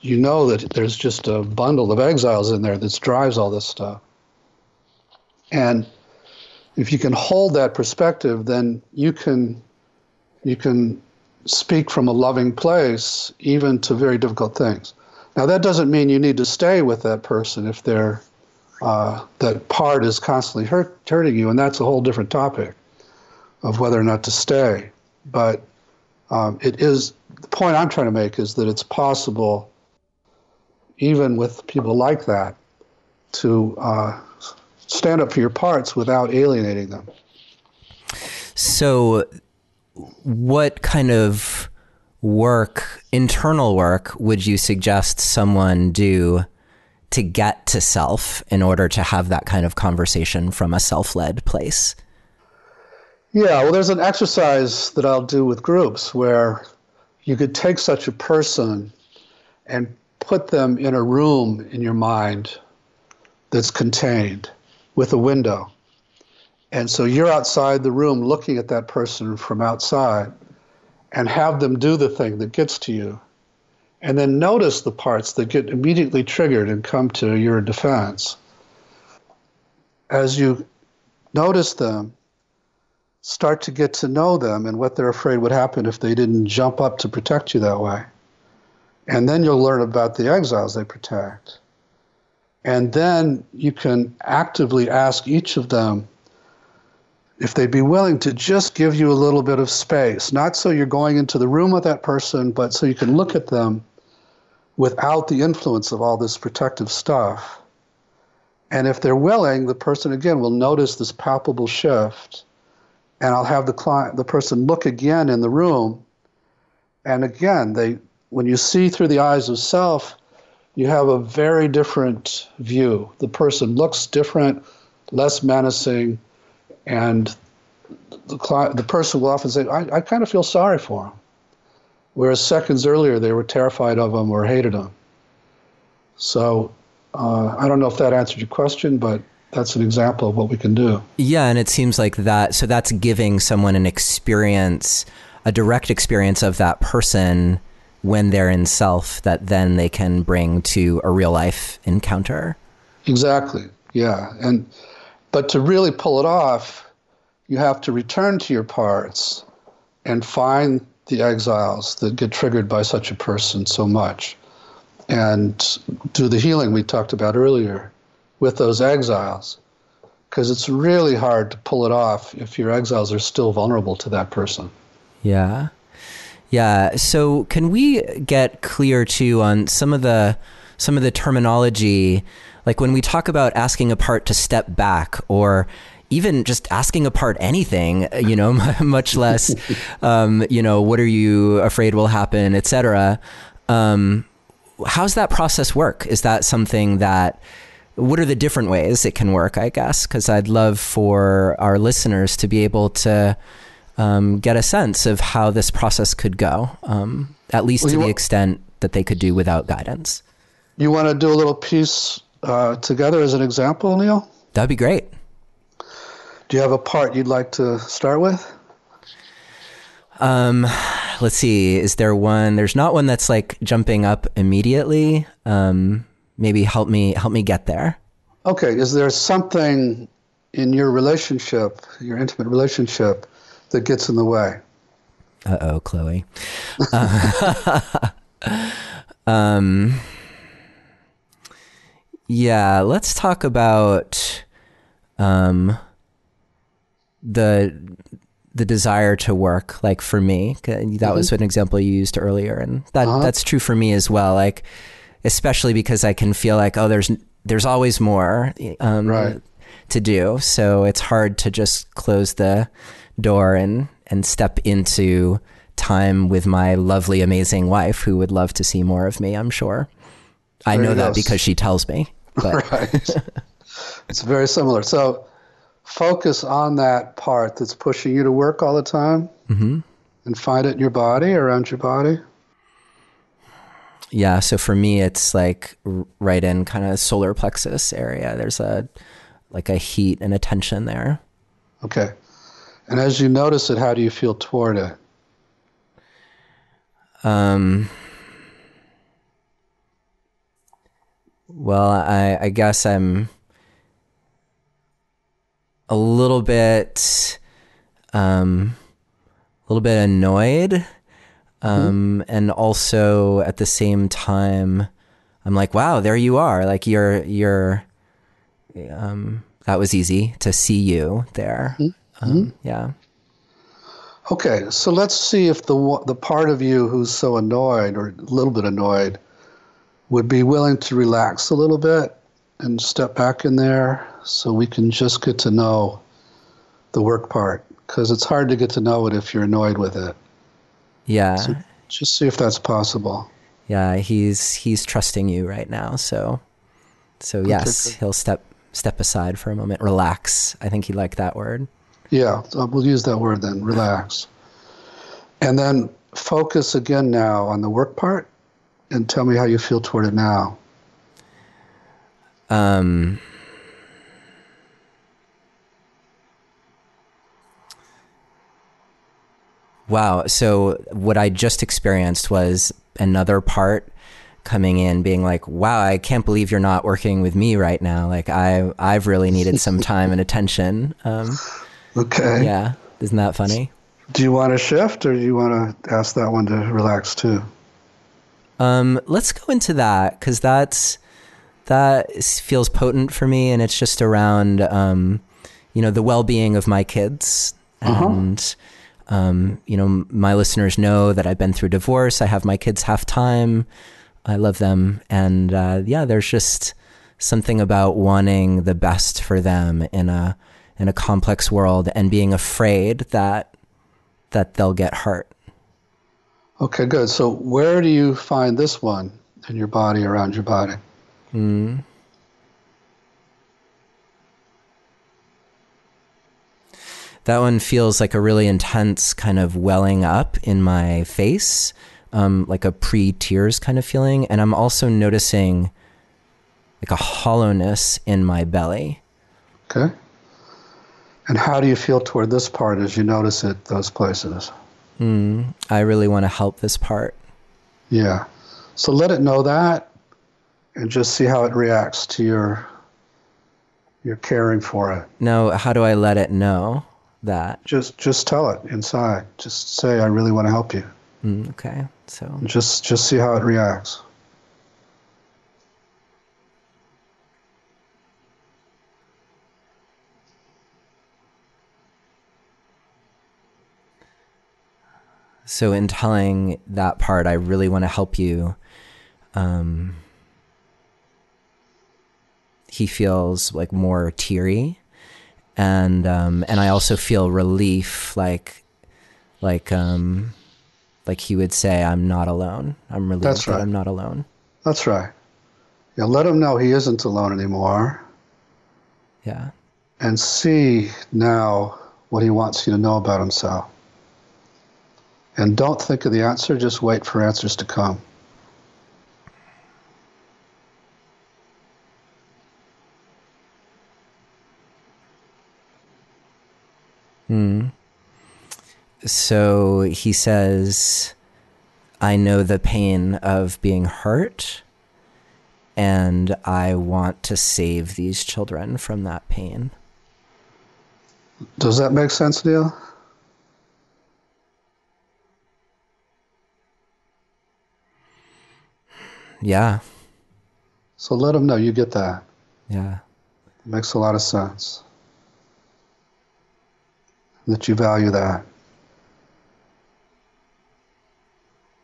you know that there's just a bundle of exiles in there that drives all this stuff. And if you can hold that perspective, then you can you can speak from a loving place even to very difficult things. Now that doesn't mean you need to stay with that person if they're uh, that part is constantly hurt, hurting you, and that's a whole different topic of whether or not to stay. But um, it is the point I'm trying to make is that it's possible, even with people like that, to uh, stand up for your parts without alienating them. So, what kind of work, internal work, would you suggest someone do to get to self in order to have that kind of conversation from a self led place? Yeah, well, there's an exercise that I'll do with groups where you could take such a person and put them in a room in your mind that's contained with a window. And so you're outside the room looking at that person from outside and have them do the thing that gets to you. And then notice the parts that get immediately triggered and come to your defense. As you notice them, start to get to know them and what they're afraid would happen if they didn't jump up to protect you that way. And then you'll learn about the exiles they protect. And then you can actively ask each of them if they'd be willing to just give you a little bit of space, not so you're going into the room with that person, but so you can look at them without the influence of all this protective stuff. And if they're willing, the person again will notice this palpable shift and I'll have the client, the person look again in the room, and again, they, when you see through the eyes of self, you have a very different view. The person looks different, less menacing, and the client, the person will often say, I, I kind of feel sorry for him. Whereas seconds earlier, they were terrified of him or hated him. So uh, I don't know if that answered your question, but that's an example of what we can do. Yeah, and it seems like that. So that's giving someone an experience, a direct experience of that person when they're in self that then they can bring to a real life encounter. Exactly. Yeah. And but to really pull it off, you have to return to your parts and find the exiles that get triggered by such a person so much and do the healing we talked about earlier with those exiles because it's really hard to pull it off if your exiles are still vulnerable to that person. Yeah. Yeah. So can we get clear too on some of the some of the terminology like when we talk about asking a part to step back or even just asking a part anything, you know, much less, um, you know, what are you afraid will happen, etc. Um, how's that process work? Is that something that what are the different ways it can work, I guess? Because I'd love for our listeners to be able to um, get a sense of how this process could go, um, at least well, to the extent that they could do without guidance. You want to do a little piece uh, together as an example, Neil? That'd be great. Do you have a part you'd like to start with? Um, let's see. Is there one? There's not one that's like jumping up immediately. Um, maybe help me help me get there. Okay, is there something in your relationship, your intimate relationship, that gets in the way? Uh oh, Chloe. Uh, um, yeah, let's talk about um, the the desire to work. Like for me, that mm-hmm. was an example you used earlier, and that uh-huh. that's true for me as well. Like especially because I can feel like, oh, there's there's always more um, right. to do. So it's hard to just close the door and and step into time with my lovely, amazing wife, who would love to see more of me. I'm sure. I know that because she tells me. But. right. it's very similar. So focus on that part that's pushing you to work all the time, mm-hmm. and find it in your body, around your body yeah, so for me, it's like right in kind of solar plexus area. There's a like a heat and a tension there. Okay. And as you notice it, how do you feel toward it? Um. Well, I, I guess I'm. a little bit, um, a little bit annoyed, um, mm-hmm. and also at the same time, I'm like, wow, there you are. Like you're you're, um, that was easy to see you there. Mm-hmm. Um, yeah. Okay, so let's see if the the part of you who's so annoyed or a little bit annoyed would be willing to relax a little bit and step back in there so we can just get to know the work part because it's hard to get to know it if you're annoyed with it. Yeah. So just see if that's possible. Yeah, he's he's trusting you right now, so so yes, okay, he'll step step aside for a moment, relax. I think he liked that word. Yeah, we'll use that word then, relax. And then focus again now on the work part and tell me how you feel toward it now. Um, wow. So, what I just experienced was another part coming in being like wow i can't believe you're not working with me right now. Like i i've really needed some time and attention. Um, okay. yeah. Isn't that funny? Do you want to shift or do you want to ask that one to relax too? Um, let's go into that because that's that feels potent for me, and it's just around um, you know the well-being of my kids uh-huh. Um, you know, my listeners know that I've been through divorce. I have my kids half time. I love them, and uh, yeah, there's just something about wanting the best for them in a in a complex world and being afraid that that they'll get hurt. Okay, good. So where do you find this one in your body, around your body? Mm. That one feels like a really intense kind of welling up in my face, um, like a pre tears kind of feeling. And I'm also noticing like a hollowness in my belly. Okay. And how do you feel toward this part as you notice it, those places? Mm, I really want to help this part. Yeah. So let it know that and just see how it reacts to your your caring for it. No, how do I let it know that? Just just tell it inside. Just say I really want to help you. Mm, okay. So just just see how it reacts. So in telling that part, I really want to help you. Um, he feels like more teary, and um, and I also feel relief, like like um, like he would say, "I'm not alone. I'm relieved That's right. that I'm not alone." That's right. Yeah, let him know he isn't alone anymore. Yeah. And see now what he wants you to know about himself. And don't think of the answer, just wait for answers to come. Hmm. So he says, I know the pain of being hurt, and I want to save these children from that pain. Does that make sense, Neil? Yeah. So let them know you get that. Yeah. It makes a lot of sense. That you value that.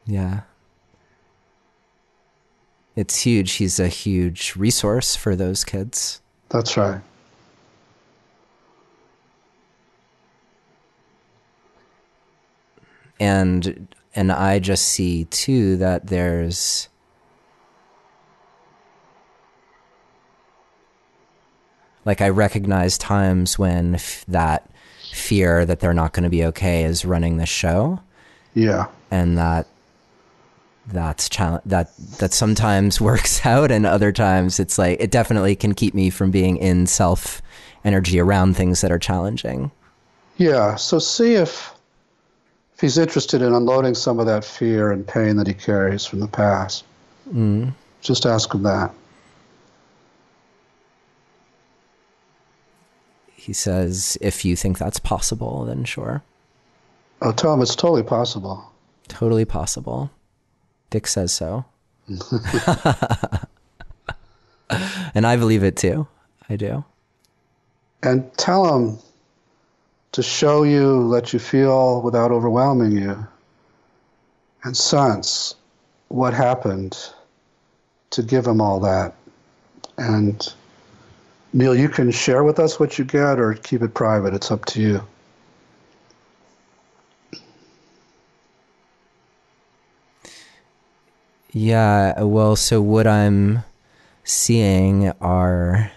Yeah. It's huge. He's a huge resource for those kids. That's right. And and I just see too that there's Like I recognize times when f- that fear that they're not going to be okay is running the show. Yeah. And that that's challenge that that sometimes works out and other times it's like it definitely can keep me from being in self energy around things that are challenging. Yeah, so see if if he's interested in unloading some of that fear and pain that he carries from the past. Mm. Just ask him that. he says, if you think that's possible, then sure. Oh, tell him it's totally possible. Totally possible. Dick says so. and I believe it too. I do. And tell him to show you, let you feel without overwhelming you, and sense what happened to give him all that. And Neil, you can share with us what you get or keep it private. It's up to you. Yeah, well, so what I'm seeing are,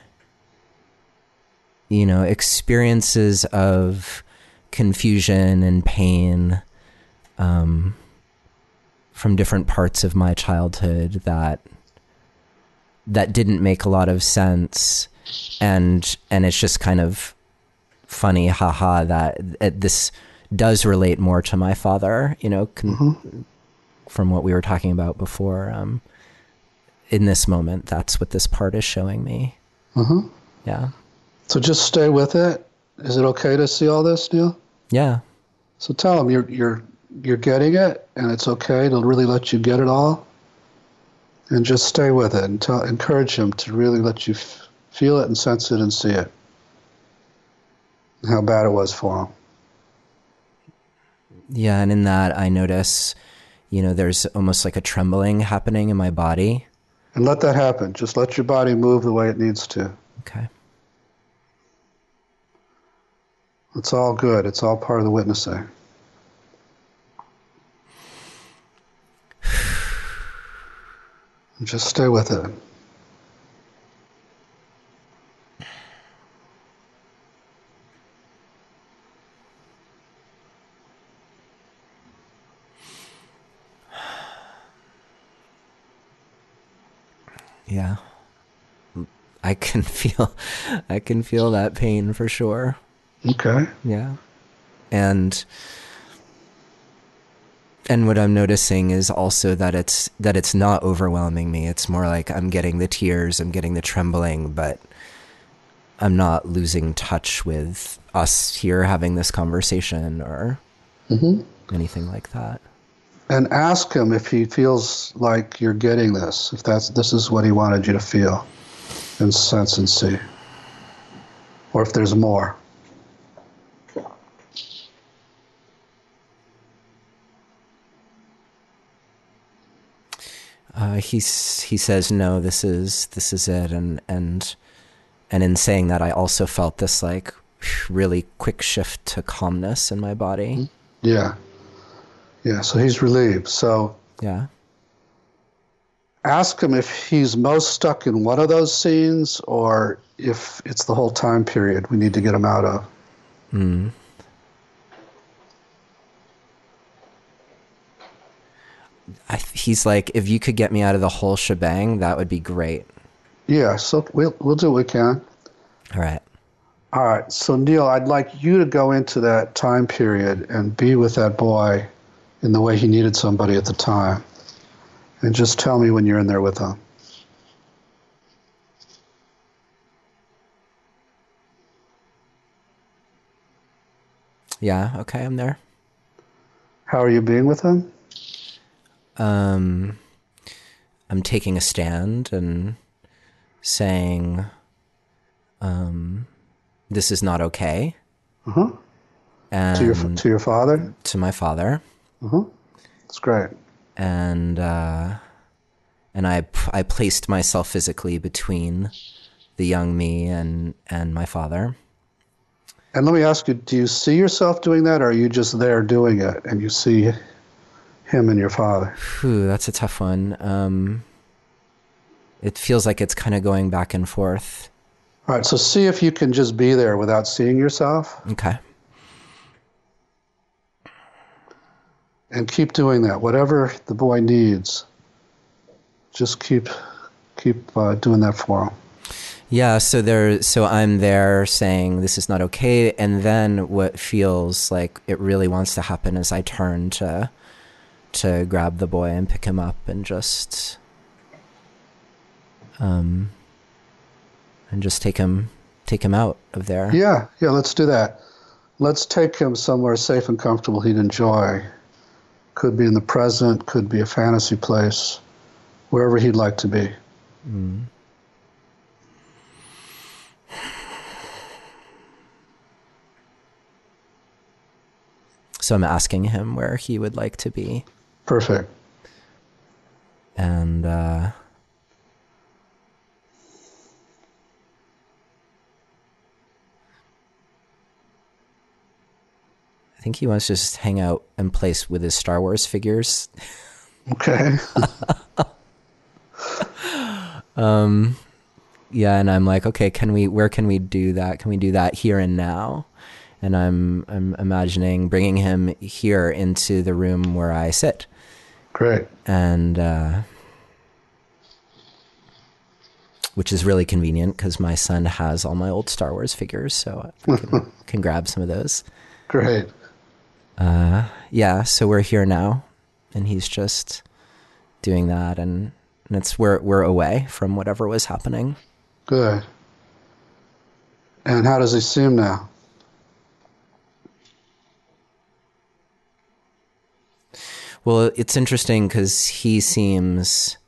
you know, experiences of confusion and pain um, from different parts of my childhood that that didn't make a lot of sense, and and it's just kind of funny, haha, that this does relate more to my father, you know, con- mm-hmm from what we were talking about before. Um, in this moment, that's what this part is showing me. Mm-hmm. Yeah. So just stay with it. Is it okay to see all this, Neil? Yeah. So tell him you're you're you're getting it, and it's okay to really let you get it all, and just stay with it and tell, encourage him to really let you f- feel it and sense it and see it. And how bad it was for him. Yeah, and in that I notice you know, there's almost like a trembling happening in my body. And let that happen. Just let your body move the way it needs to. Okay. It's all good. It's all part of the witnessing. just stay with it. Yeah. I can feel I can feel that pain for sure. Okay. Yeah. And and what I'm noticing is also that it's that it's not overwhelming me. It's more like I'm getting the tears, I'm getting the trembling, but I'm not losing touch with us here having this conversation or mm-hmm. anything like that and ask him if he feels like you're getting this, if that's this is what he wanted you to feel and sense and see, or if there's more. Uh, he's he says no. This is this is it, and and and in saying that, I also felt this like really quick shift to calmness in my body. Yeah. Yeah, so he's relieved. So yeah. Ask him if he's most stuck in one of those scenes or if it's the whole time period we need to get him out of. Hmm. I, he's like, if you could get me out of the whole shebang, that would be great. Yeah, so we'll we'll do what we can. All right. All right. So Neil, I'd like you to go into that time period and be with that boy in the way he needed somebody at the time. And just tell me when you're in there with him. Yeah, okay, I'm there. How are you being with him? Um, I'm taking a stand and saying, um, this is not okay. Uh-huh. And to your to your father? To my father. Uh-huh. That's great. And uh, and I I placed myself physically between the young me and and my father. And let me ask you: Do you see yourself doing that, or are you just there doing it, and you see him and your father? Whew, that's a tough one. Um, it feels like it's kind of going back and forth. All right, so see if you can just be there without seeing yourself. Okay. And keep doing that. Whatever the boy needs, just keep keep uh, doing that for him. Yeah, so there so I'm there saying this is not okay and then what feels like it really wants to happen is I turn to to grab the boy and pick him up and just um and just take him take him out of there. Yeah, yeah, let's do that. Let's take him somewhere safe and comfortable he'd enjoy. Could be in the present, could be a fantasy place, wherever he'd like to be. Mm. So I'm asking him where he would like to be. Perfect. And uh, I think he wants to just hang out and place with his Star Wars figures. Okay. um, yeah, and I'm like, okay, can we? Where can we do that? Can we do that here and now? And I'm I'm imagining bringing him here into the room where I sit. Great. And uh, which is really convenient because my son has all my old Star Wars figures, so I can, can grab some of those. Great. Uh, yeah, so we're here now, and he's just doing that, and, and it's we're we're away from whatever was happening. Good. And how does he seem now? Well, it's interesting because he seems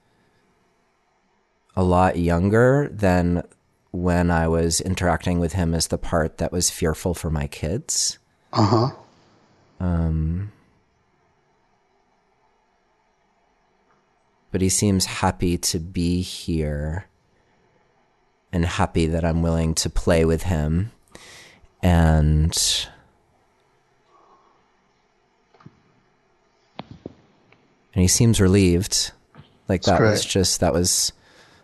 a lot younger than when I was interacting with him as the part that was fearful for my kids. Uh huh. Um, but he seems happy to be here and happy that I'm willing to play with him. And and he seems relieved. Like that was just that was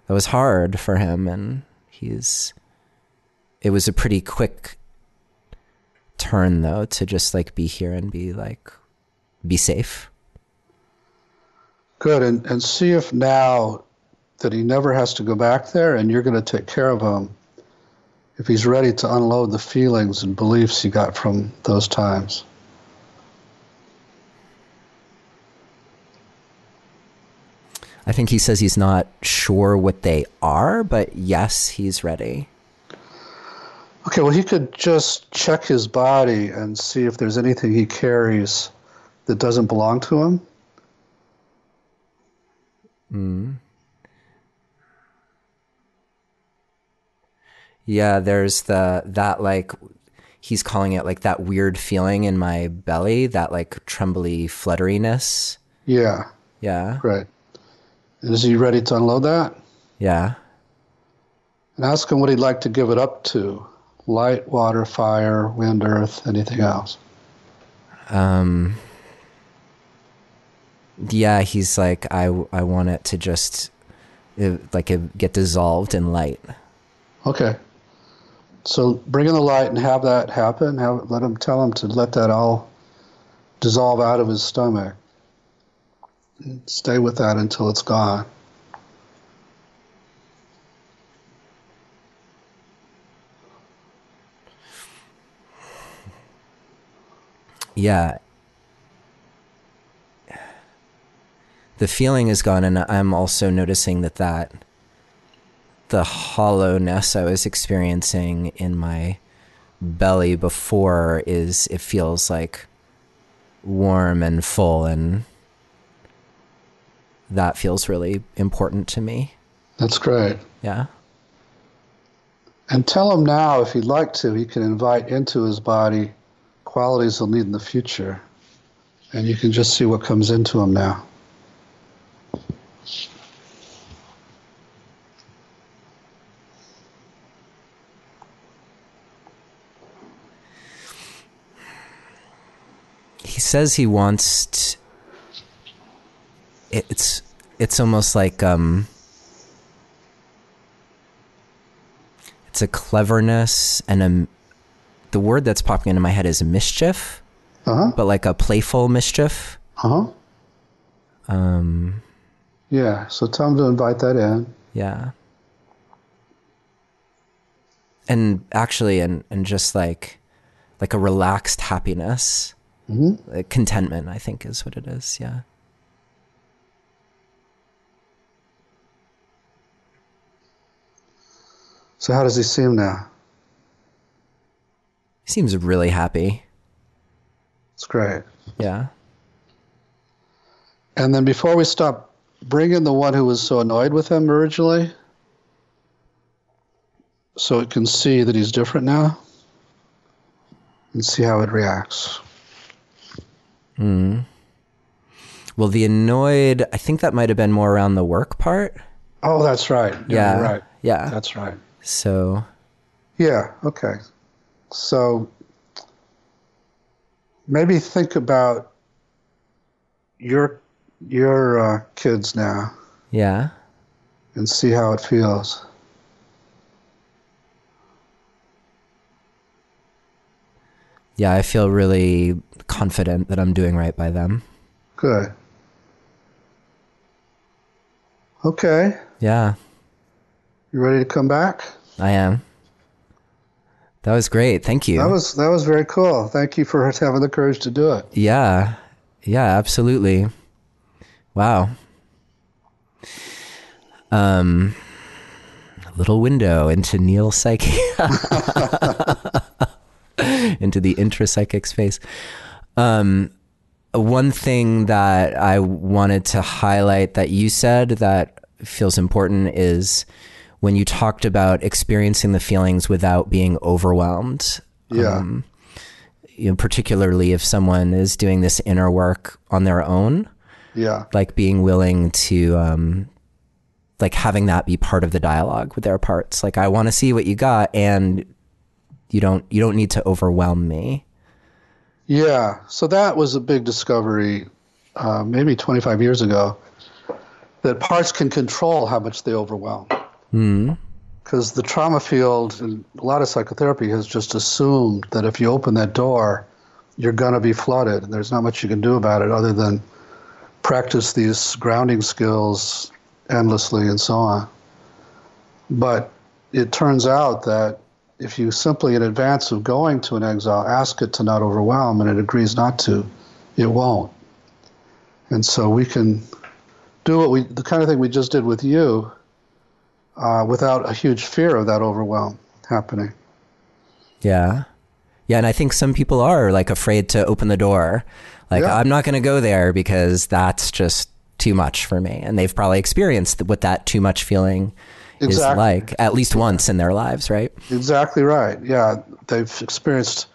that was hard for him and he's it was a pretty quick turn though to just like be here and be like be safe. Good, and and see if now that he never has to go back there, and you're going to take care of him. If he's ready to unload the feelings and beliefs he got from those times. I think he says he's not sure what they are, but yes, he's ready. Okay, well, he could just check his body and see if there's anything he carries that doesn't belong to him. Mm. Yeah, there's the that like he's calling it like that weird feeling in my belly, that like trembly flutteriness. Yeah. Yeah. Right. Is he ready to unload that? Yeah. And ask him what he'd like to give it up to light, water, fire, wind, earth, anything else? Um, yeah, he's like, I, I want it to just like it get dissolved in light. Okay. So bring in the light and have that happen. Have let him tell him to let that all dissolve out of his stomach. Stay with that until it's gone. Yeah. The feeling is gone and i'm also noticing that that the hollowness i was experiencing in my belly before is it feels like warm and full and that feels really important to me. That's great. Yeah. And tell him now if he'd like to he can invite into his body qualities he'll need in the future. And you can just see what comes into him now. He says he wants t- it's it's almost like um it's a cleverness and a the word that's popping into my head is mischief, uh-huh. but like a playful mischief. Uh huh. Um. Yeah. So tell him to invite that in. Yeah. And actually, and and just like, like a relaxed happiness, mm-hmm. like contentment. I think is what it is. Yeah. So how does he seem now? Seems really happy. It's great. Yeah. And then before we stop, bring in the one who was so annoyed with him originally, so it can see that he's different now, and see how it reacts. Hmm. Well, the annoyed, I think that might have been more around the work part. Oh, that's right. Yeah. you're right. Yeah. That's right. So, Yeah, okay. So maybe think about your your uh, kids now yeah. and see how it feels. Yeah, I feel really confident that I'm doing right by them. Good. Okay. Yeah, You ready to come back? I am. That was great. Thank you. That was that was very cool. Thank you for having the courage to do it. Yeah. Yeah, absolutely. Wow. Um a little window into Neil psyche. into the intrapsychic space. Um one thing that I wanted to highlight that you said that feels important is when you talked about experiencing the feelings without being overwhelmed Yeah. you know, particularly if someone is doing this inner work on their own, yeah. like being willing to, um, like having that be part of the dialogue with their parts. Like, I want to see what you got, and you don't, you don't need to overwhelm me. Yeah, so that was a big discovery, uh, maybe 25 years ago, that parts can control how much they overwhelm. Hmm. Because the trauma field and a lot of psychotherapy has just assumed that if you open that door, you're going to be flooded, and there's not much you can do about it other than practice these grounding skills endlessly and so on. But it turns out that if you simply, in advance of going to an exile, ask it to not overwhelm and it agrees not to, it won't. And so we can do what we, the kind of thing we just did with you, uh, without a huge fear of that overwhelm happening. Yeah. Yeah. And I think some people are like afraid to open the door. Like, Yeah. I'm not going to go there because that's just too much for me. And they've probably experienced what that too much feeling is like at least once in their lives, right? Exactly right. Yeah, they've experienced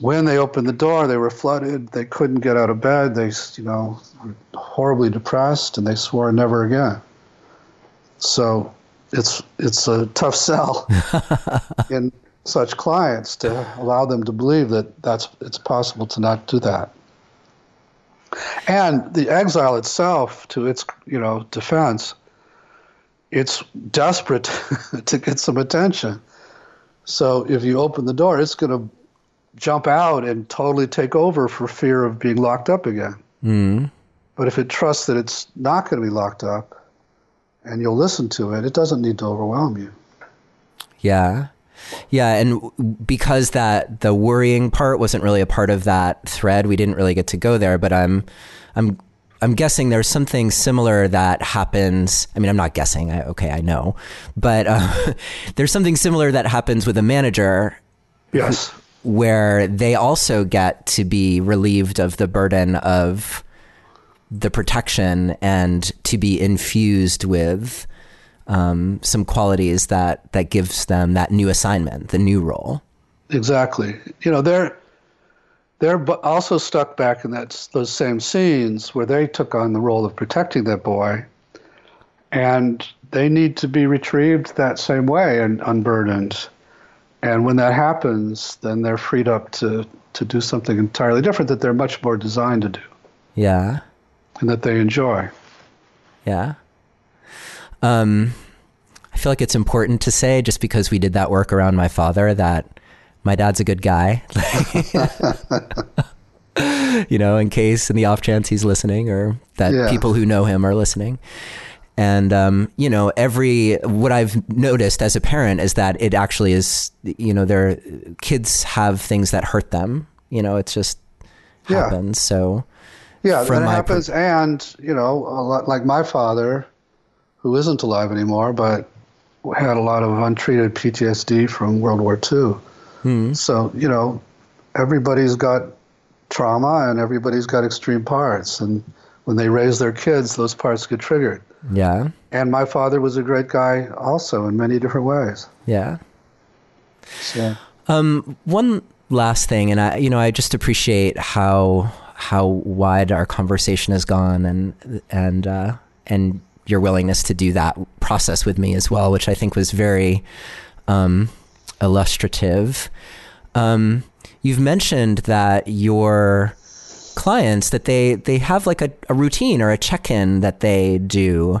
when they opened the door, they were flooded. They couldn't get out of bed. They, you know, were horribly depressed, and they swore never again. So, it's it's a tough sell in such clients to allow them to believe that that's it's possible to not do that. And the exile itself, to its you know defense, it's desperate to get some attention. So if you open the door, it's going to jump out and totally take over for fear of being locked up again. Mm. But if it trusts that it's not going to be locked up and you'll listen to it, it doesn't need to overwhelm you. Yeah. Yeah, and because that the worrying part wasn't really a part of that thread, we didn't really get to go there, but I'm I'm I'm guessing there's something similar that happens. I mean, I'm not guessing. I, okay, I know. But uh, there's something similar that happens with a manager Yes. where they also get to be relieved of the burden of the protection and to be infused with um, some qualities that that gives them that new assignment, the new role. Exactly. You know, they're they're also stuck back in that those same scenes where they took on the role of protecting that boy, and they need to be retrieved that same way and unburdened. And when that happens, then they're freed up to to do something entirely different that they're much more designed to do Yeah, and that they enjoy. yeah. Um, I feel like it's important to say, just because we did that work around my father, that my dad's a good guy. you know, in case, in the off chance he's listening, or that Yeah. people who know him are listening. And um, you know, every what I've noticed as a parent is that it actually is. You know, their kids have things that hurt them. You know, it's just Yeah. happens. So Yeah, that happens. and you know, a lot, like my father, who isn't alive anymore, but had a lot of untreated PTSD from World War II. Mm-hmm. So you know, everybody's got trauma and everybody's got extreme parts, and when they raise their kids, those parts get triggered. Yeah. And my father was a great guy, also in many different ways. Yeah. So. Um, one last thing, and I, you know, I just appreciate how how wide our conversation has gone, and and uh, and your willingness to do that process with me as well, which I think was very um, illustrative. Um, you've mentioned that your clients that they they have like a, a routine or a check-in that they do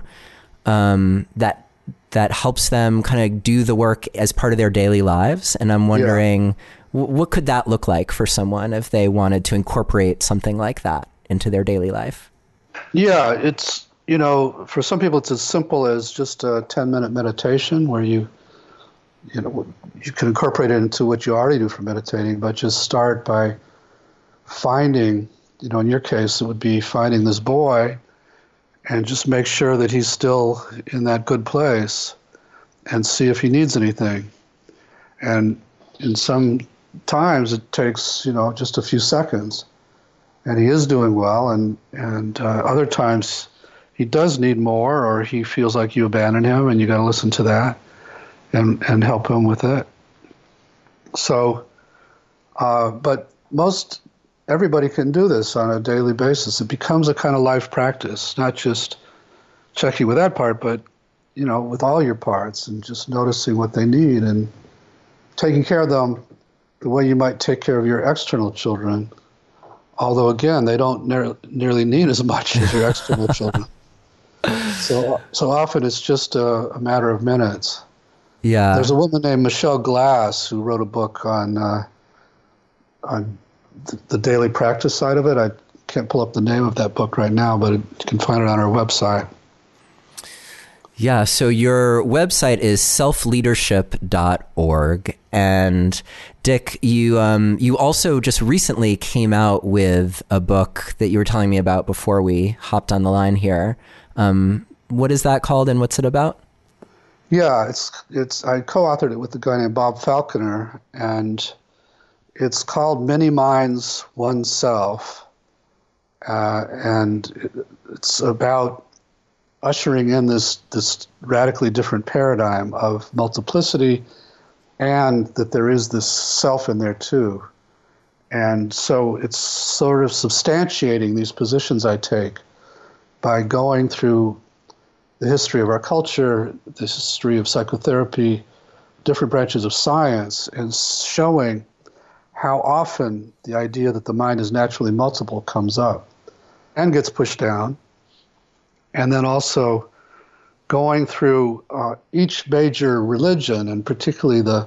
um, that that helps them kind of do the work as part of their daily lives and i'm wondering yeah. What could that look like for someone if they wanted to incorporate something like that into their daily life yeah it's you know for some people it's as simple as just a 10 minute meditation where you you know you can incorporate it into what you already do for meditating but just start by finding you know, in your case, it would be finding this boy and just make sure that he's still in that good place and see if he needs anything. And in some times it takes, you know, just a few seconds and he is doing well. And, and uh, other times he does need more or he feels like you abandon him and you got to listen to that and, and help him with it. So, uh, but most everybody can do this on a daily basis. It becomes a kind of life practice, not just checking with that part, but you know, with all your parts and just noticing what they need and taking care of them the way you might take care of your external children. Although again, they don't ne- nearly need as much as your external children. So, so often it's just a, a, matter of minutes. Yeah. There's a woman named Michelle Glass who wrote a book on uh, on the, daily practice side of it. I can't pull up the name of that book right now, but it, you can find it on our website. Yeah, so your website is selfleadership.org. And Dick, you um, you also just recently came out with a book that you were telling me about before we hopped on the line here. Um, what is that called and what's it about? Yeah, it's it's I co-authored it with a guy named Bob Falconer, and it's called Many Minds Oneself, uh, and it's about ushering in this this radically different paradigm of multiplicity, and that there is this self in there too. And so it's sort of substantiating these positions I take by going through the history of our culture, the history of psychotherapy, different branches of science, and showing how often the idea that the mind is naturally multiple comes up and gets pushed down. And then also going through uh, each major religion, and particularly the,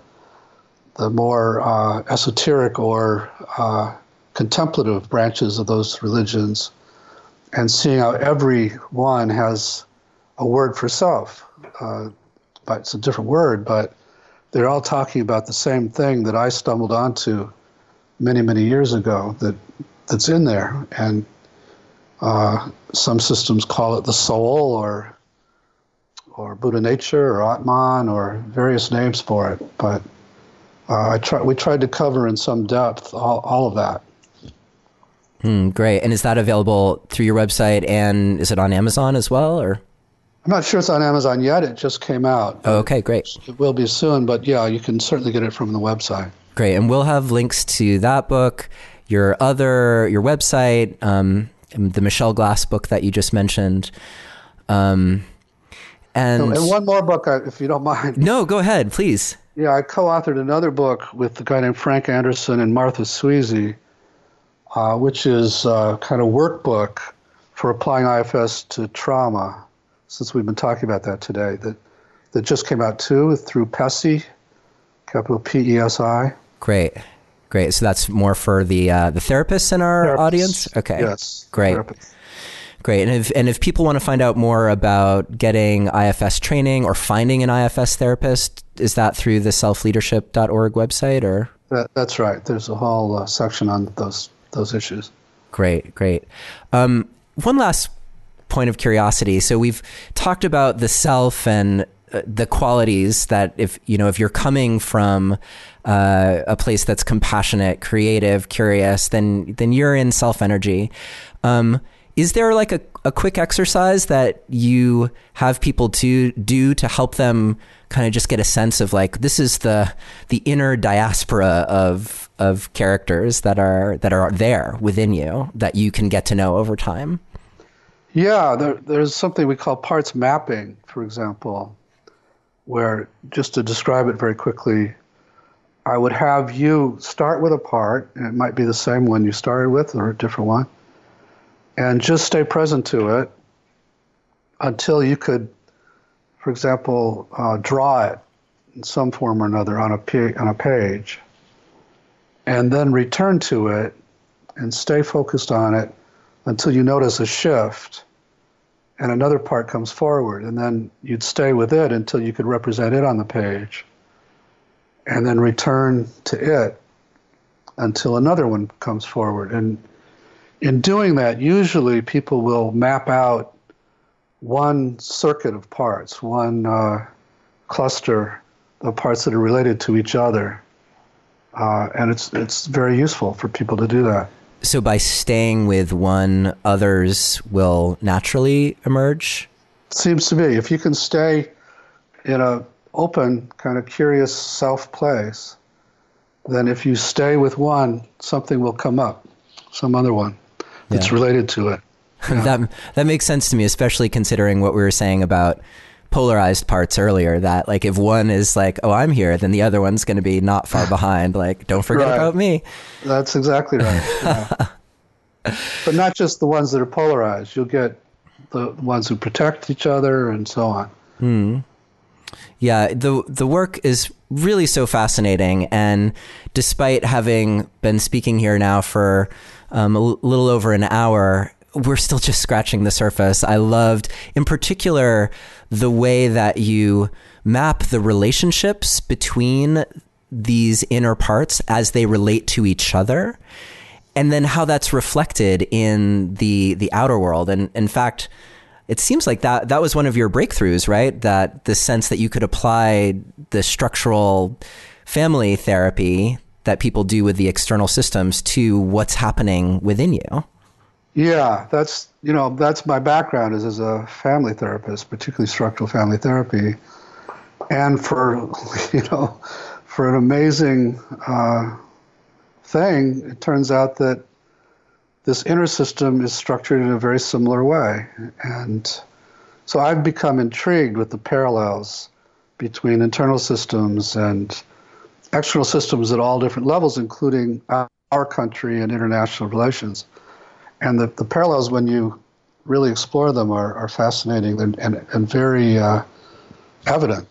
the more uh, esoteric or uh, contemplative branches of those religions, and seeing how every one has a word for self. Uh, but it's a different word, but they're all talking about the same thing that I stumbled onto many many years ago that that's in there, and uh, some systems call it the soul or or Buddha nature or Atman or various names for it. But uh, I try, we tried to cover in some depth all, all of that. Hmm, great. And is that available through your website and is it on Amazon as well or? I'm not sure it's on Amazon yet. It just came out. Oh, okay, great. It will be soon, but yeah, you can certainly get it from the website. Great, and we'll have links to that book, your other, your website, um, the Michelle Glass book that you just mentioned. Um, and, and one more book, uh, if you don't mind. No, go ahead, please. Yeah, I co-authored another book with a guy named Frank Anderson and Martha Sweezy, uh, which is a kind of workbook for applying IFS to trauma. Since we've been talking about that today, that that just came out too through PESI, capital P E S I. Great. Great. So that's more for the uh, the therapists in our therapists. audience. Okay. Yes. Great. Therapists. Great. And if and if people want to find out more about getting IFS training or finding an IFS therapist, is that through the selfleadership.org website or? That, that's right. There's a whole uh, section on those those issues. Great. Great. Um, one last point of curiosity. So we've talked about the self and uh, the qualities that if you know if you're coming from uh, a place that's compassionate, creative, curious, then then you're in self energy. Um, is there like a, a quick exercise that you have people to do to help them kind of just get a sense of like this is the the inner diaspora of of characters that are that are there within you that you can get to know over time? Yeah, there, there's something we call parts mapping, for example, where just to describe it very quickly, I would have you start with a part, and it might be the same one you started with or a different one, and just stay present to it until you could, for example, uh, draw it in some form or another on a, on a page, and then return to it and stay focused on it until you notice a shift and another part comes forward and then you'd stay with it until you could represent it on the page and then return to it until another one comes forward. And in doing that usually people will map out one circuit of parts one uh, cluster of parts that are related to each other uh, and it's it's very useful for people to do that so by staying with one, others will naturally emerge? Seems to be. If you can stay in a open, kind of curious self place, then if you stay with one, something will come up, some other one yeah. related to it. Yeah. that that makes sense to me, especially considering what we were saying about polarized parts earlier that like if one is like oh i'm here then the other one's going to be not far behind like don't forget right. about me that's exactly right yeah. but not just the ones that are polarized you'll get the ones who protect each other and so on hmm. yeah the the work is really so fascinating and despite having been speaking here now for um, a l- little over an hour we're still just scratching the surface. I loved, in particular, the way that you map the relationships between these inner parts as they relate to each other and then how that's reflected in the the outer world and in fact it seems like that that was one of your breakthroughs right that the sense that you could apply the structural family therapy that people do with the external systems to what's happening within you. Yeah, that's you know that's my background is as a family therapist, particularly structural family therapy, and for you know for an amazing uh, thing, it turns out that this inner system is structured in a very similar way, and so I've become intrigued with the parallels between internal systems and external systems at all different levels, including our country and international relations. And the, the parallels when you really explore them are, are fascinating and, and, and very uh, evident.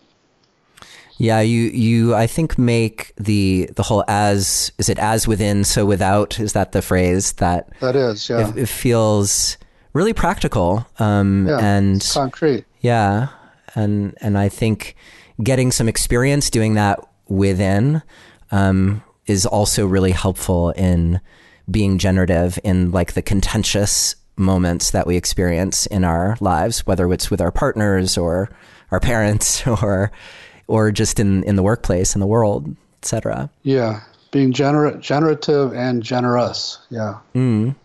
Yeah, you you I think make the the whole as is it as within so without is that the phrase that that is yeah. it, it feels really practical um, yeah, and concrete. Yeah and and I think getting some experience doing that within um, is also really helpful in being generative in like the contentious moments that we experience in our lives, whether it's with our partners or our parents or or just in, in the workplace, in the world, etc. Yeah. Being gener- generative and generous. Yeah. Mm.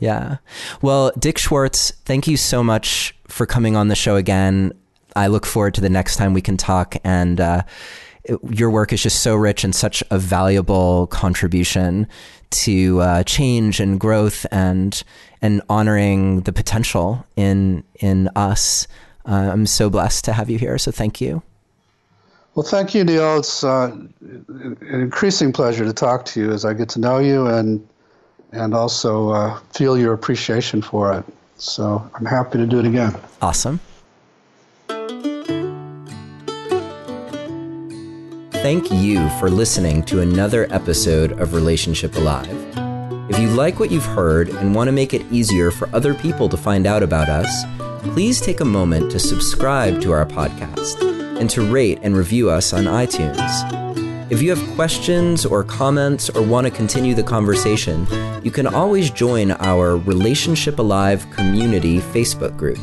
Yeah. Well, Dick Schwartz, thank you so much for coming on the show again. I look forward to the next time we can talk and uh, your work is just so rich and such a valuable contribution to uh, change and growth and and honoring the potential in in us. Uh, I'm so blessed to have you here. So thank you. Well, thank you, Neil. It's uh, an increasing pleasure to talk to you as I get to know you and and also uh, feel your appreciation for it. So I'm happy to do it again. Awesome. Thank you for listening to another episode of Relationship Alive. If you like what you've heard and want to make it easier for other people to find out about us, please take a moment to subscribe to our podcast and to rate and review us on iTunes. If you have questions or comments or want to continue the conversation, you can always join our Relationship Alive community Facebook group.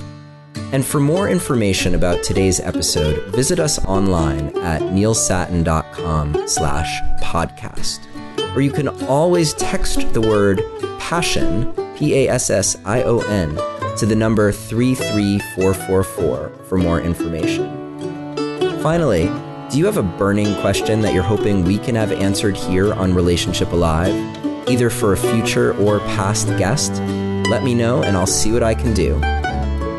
And for more information about today's episode, visit us online at neilsattin.com slash podcast. Or you can always text the word passion, P-A-S-S-I-O-N, to the number 33444 for more information. Finally, do you have a burning question that you're hoping we can have answered here on Relationship Alive, either for a future or past guest? Let me know and I'll see what I can do.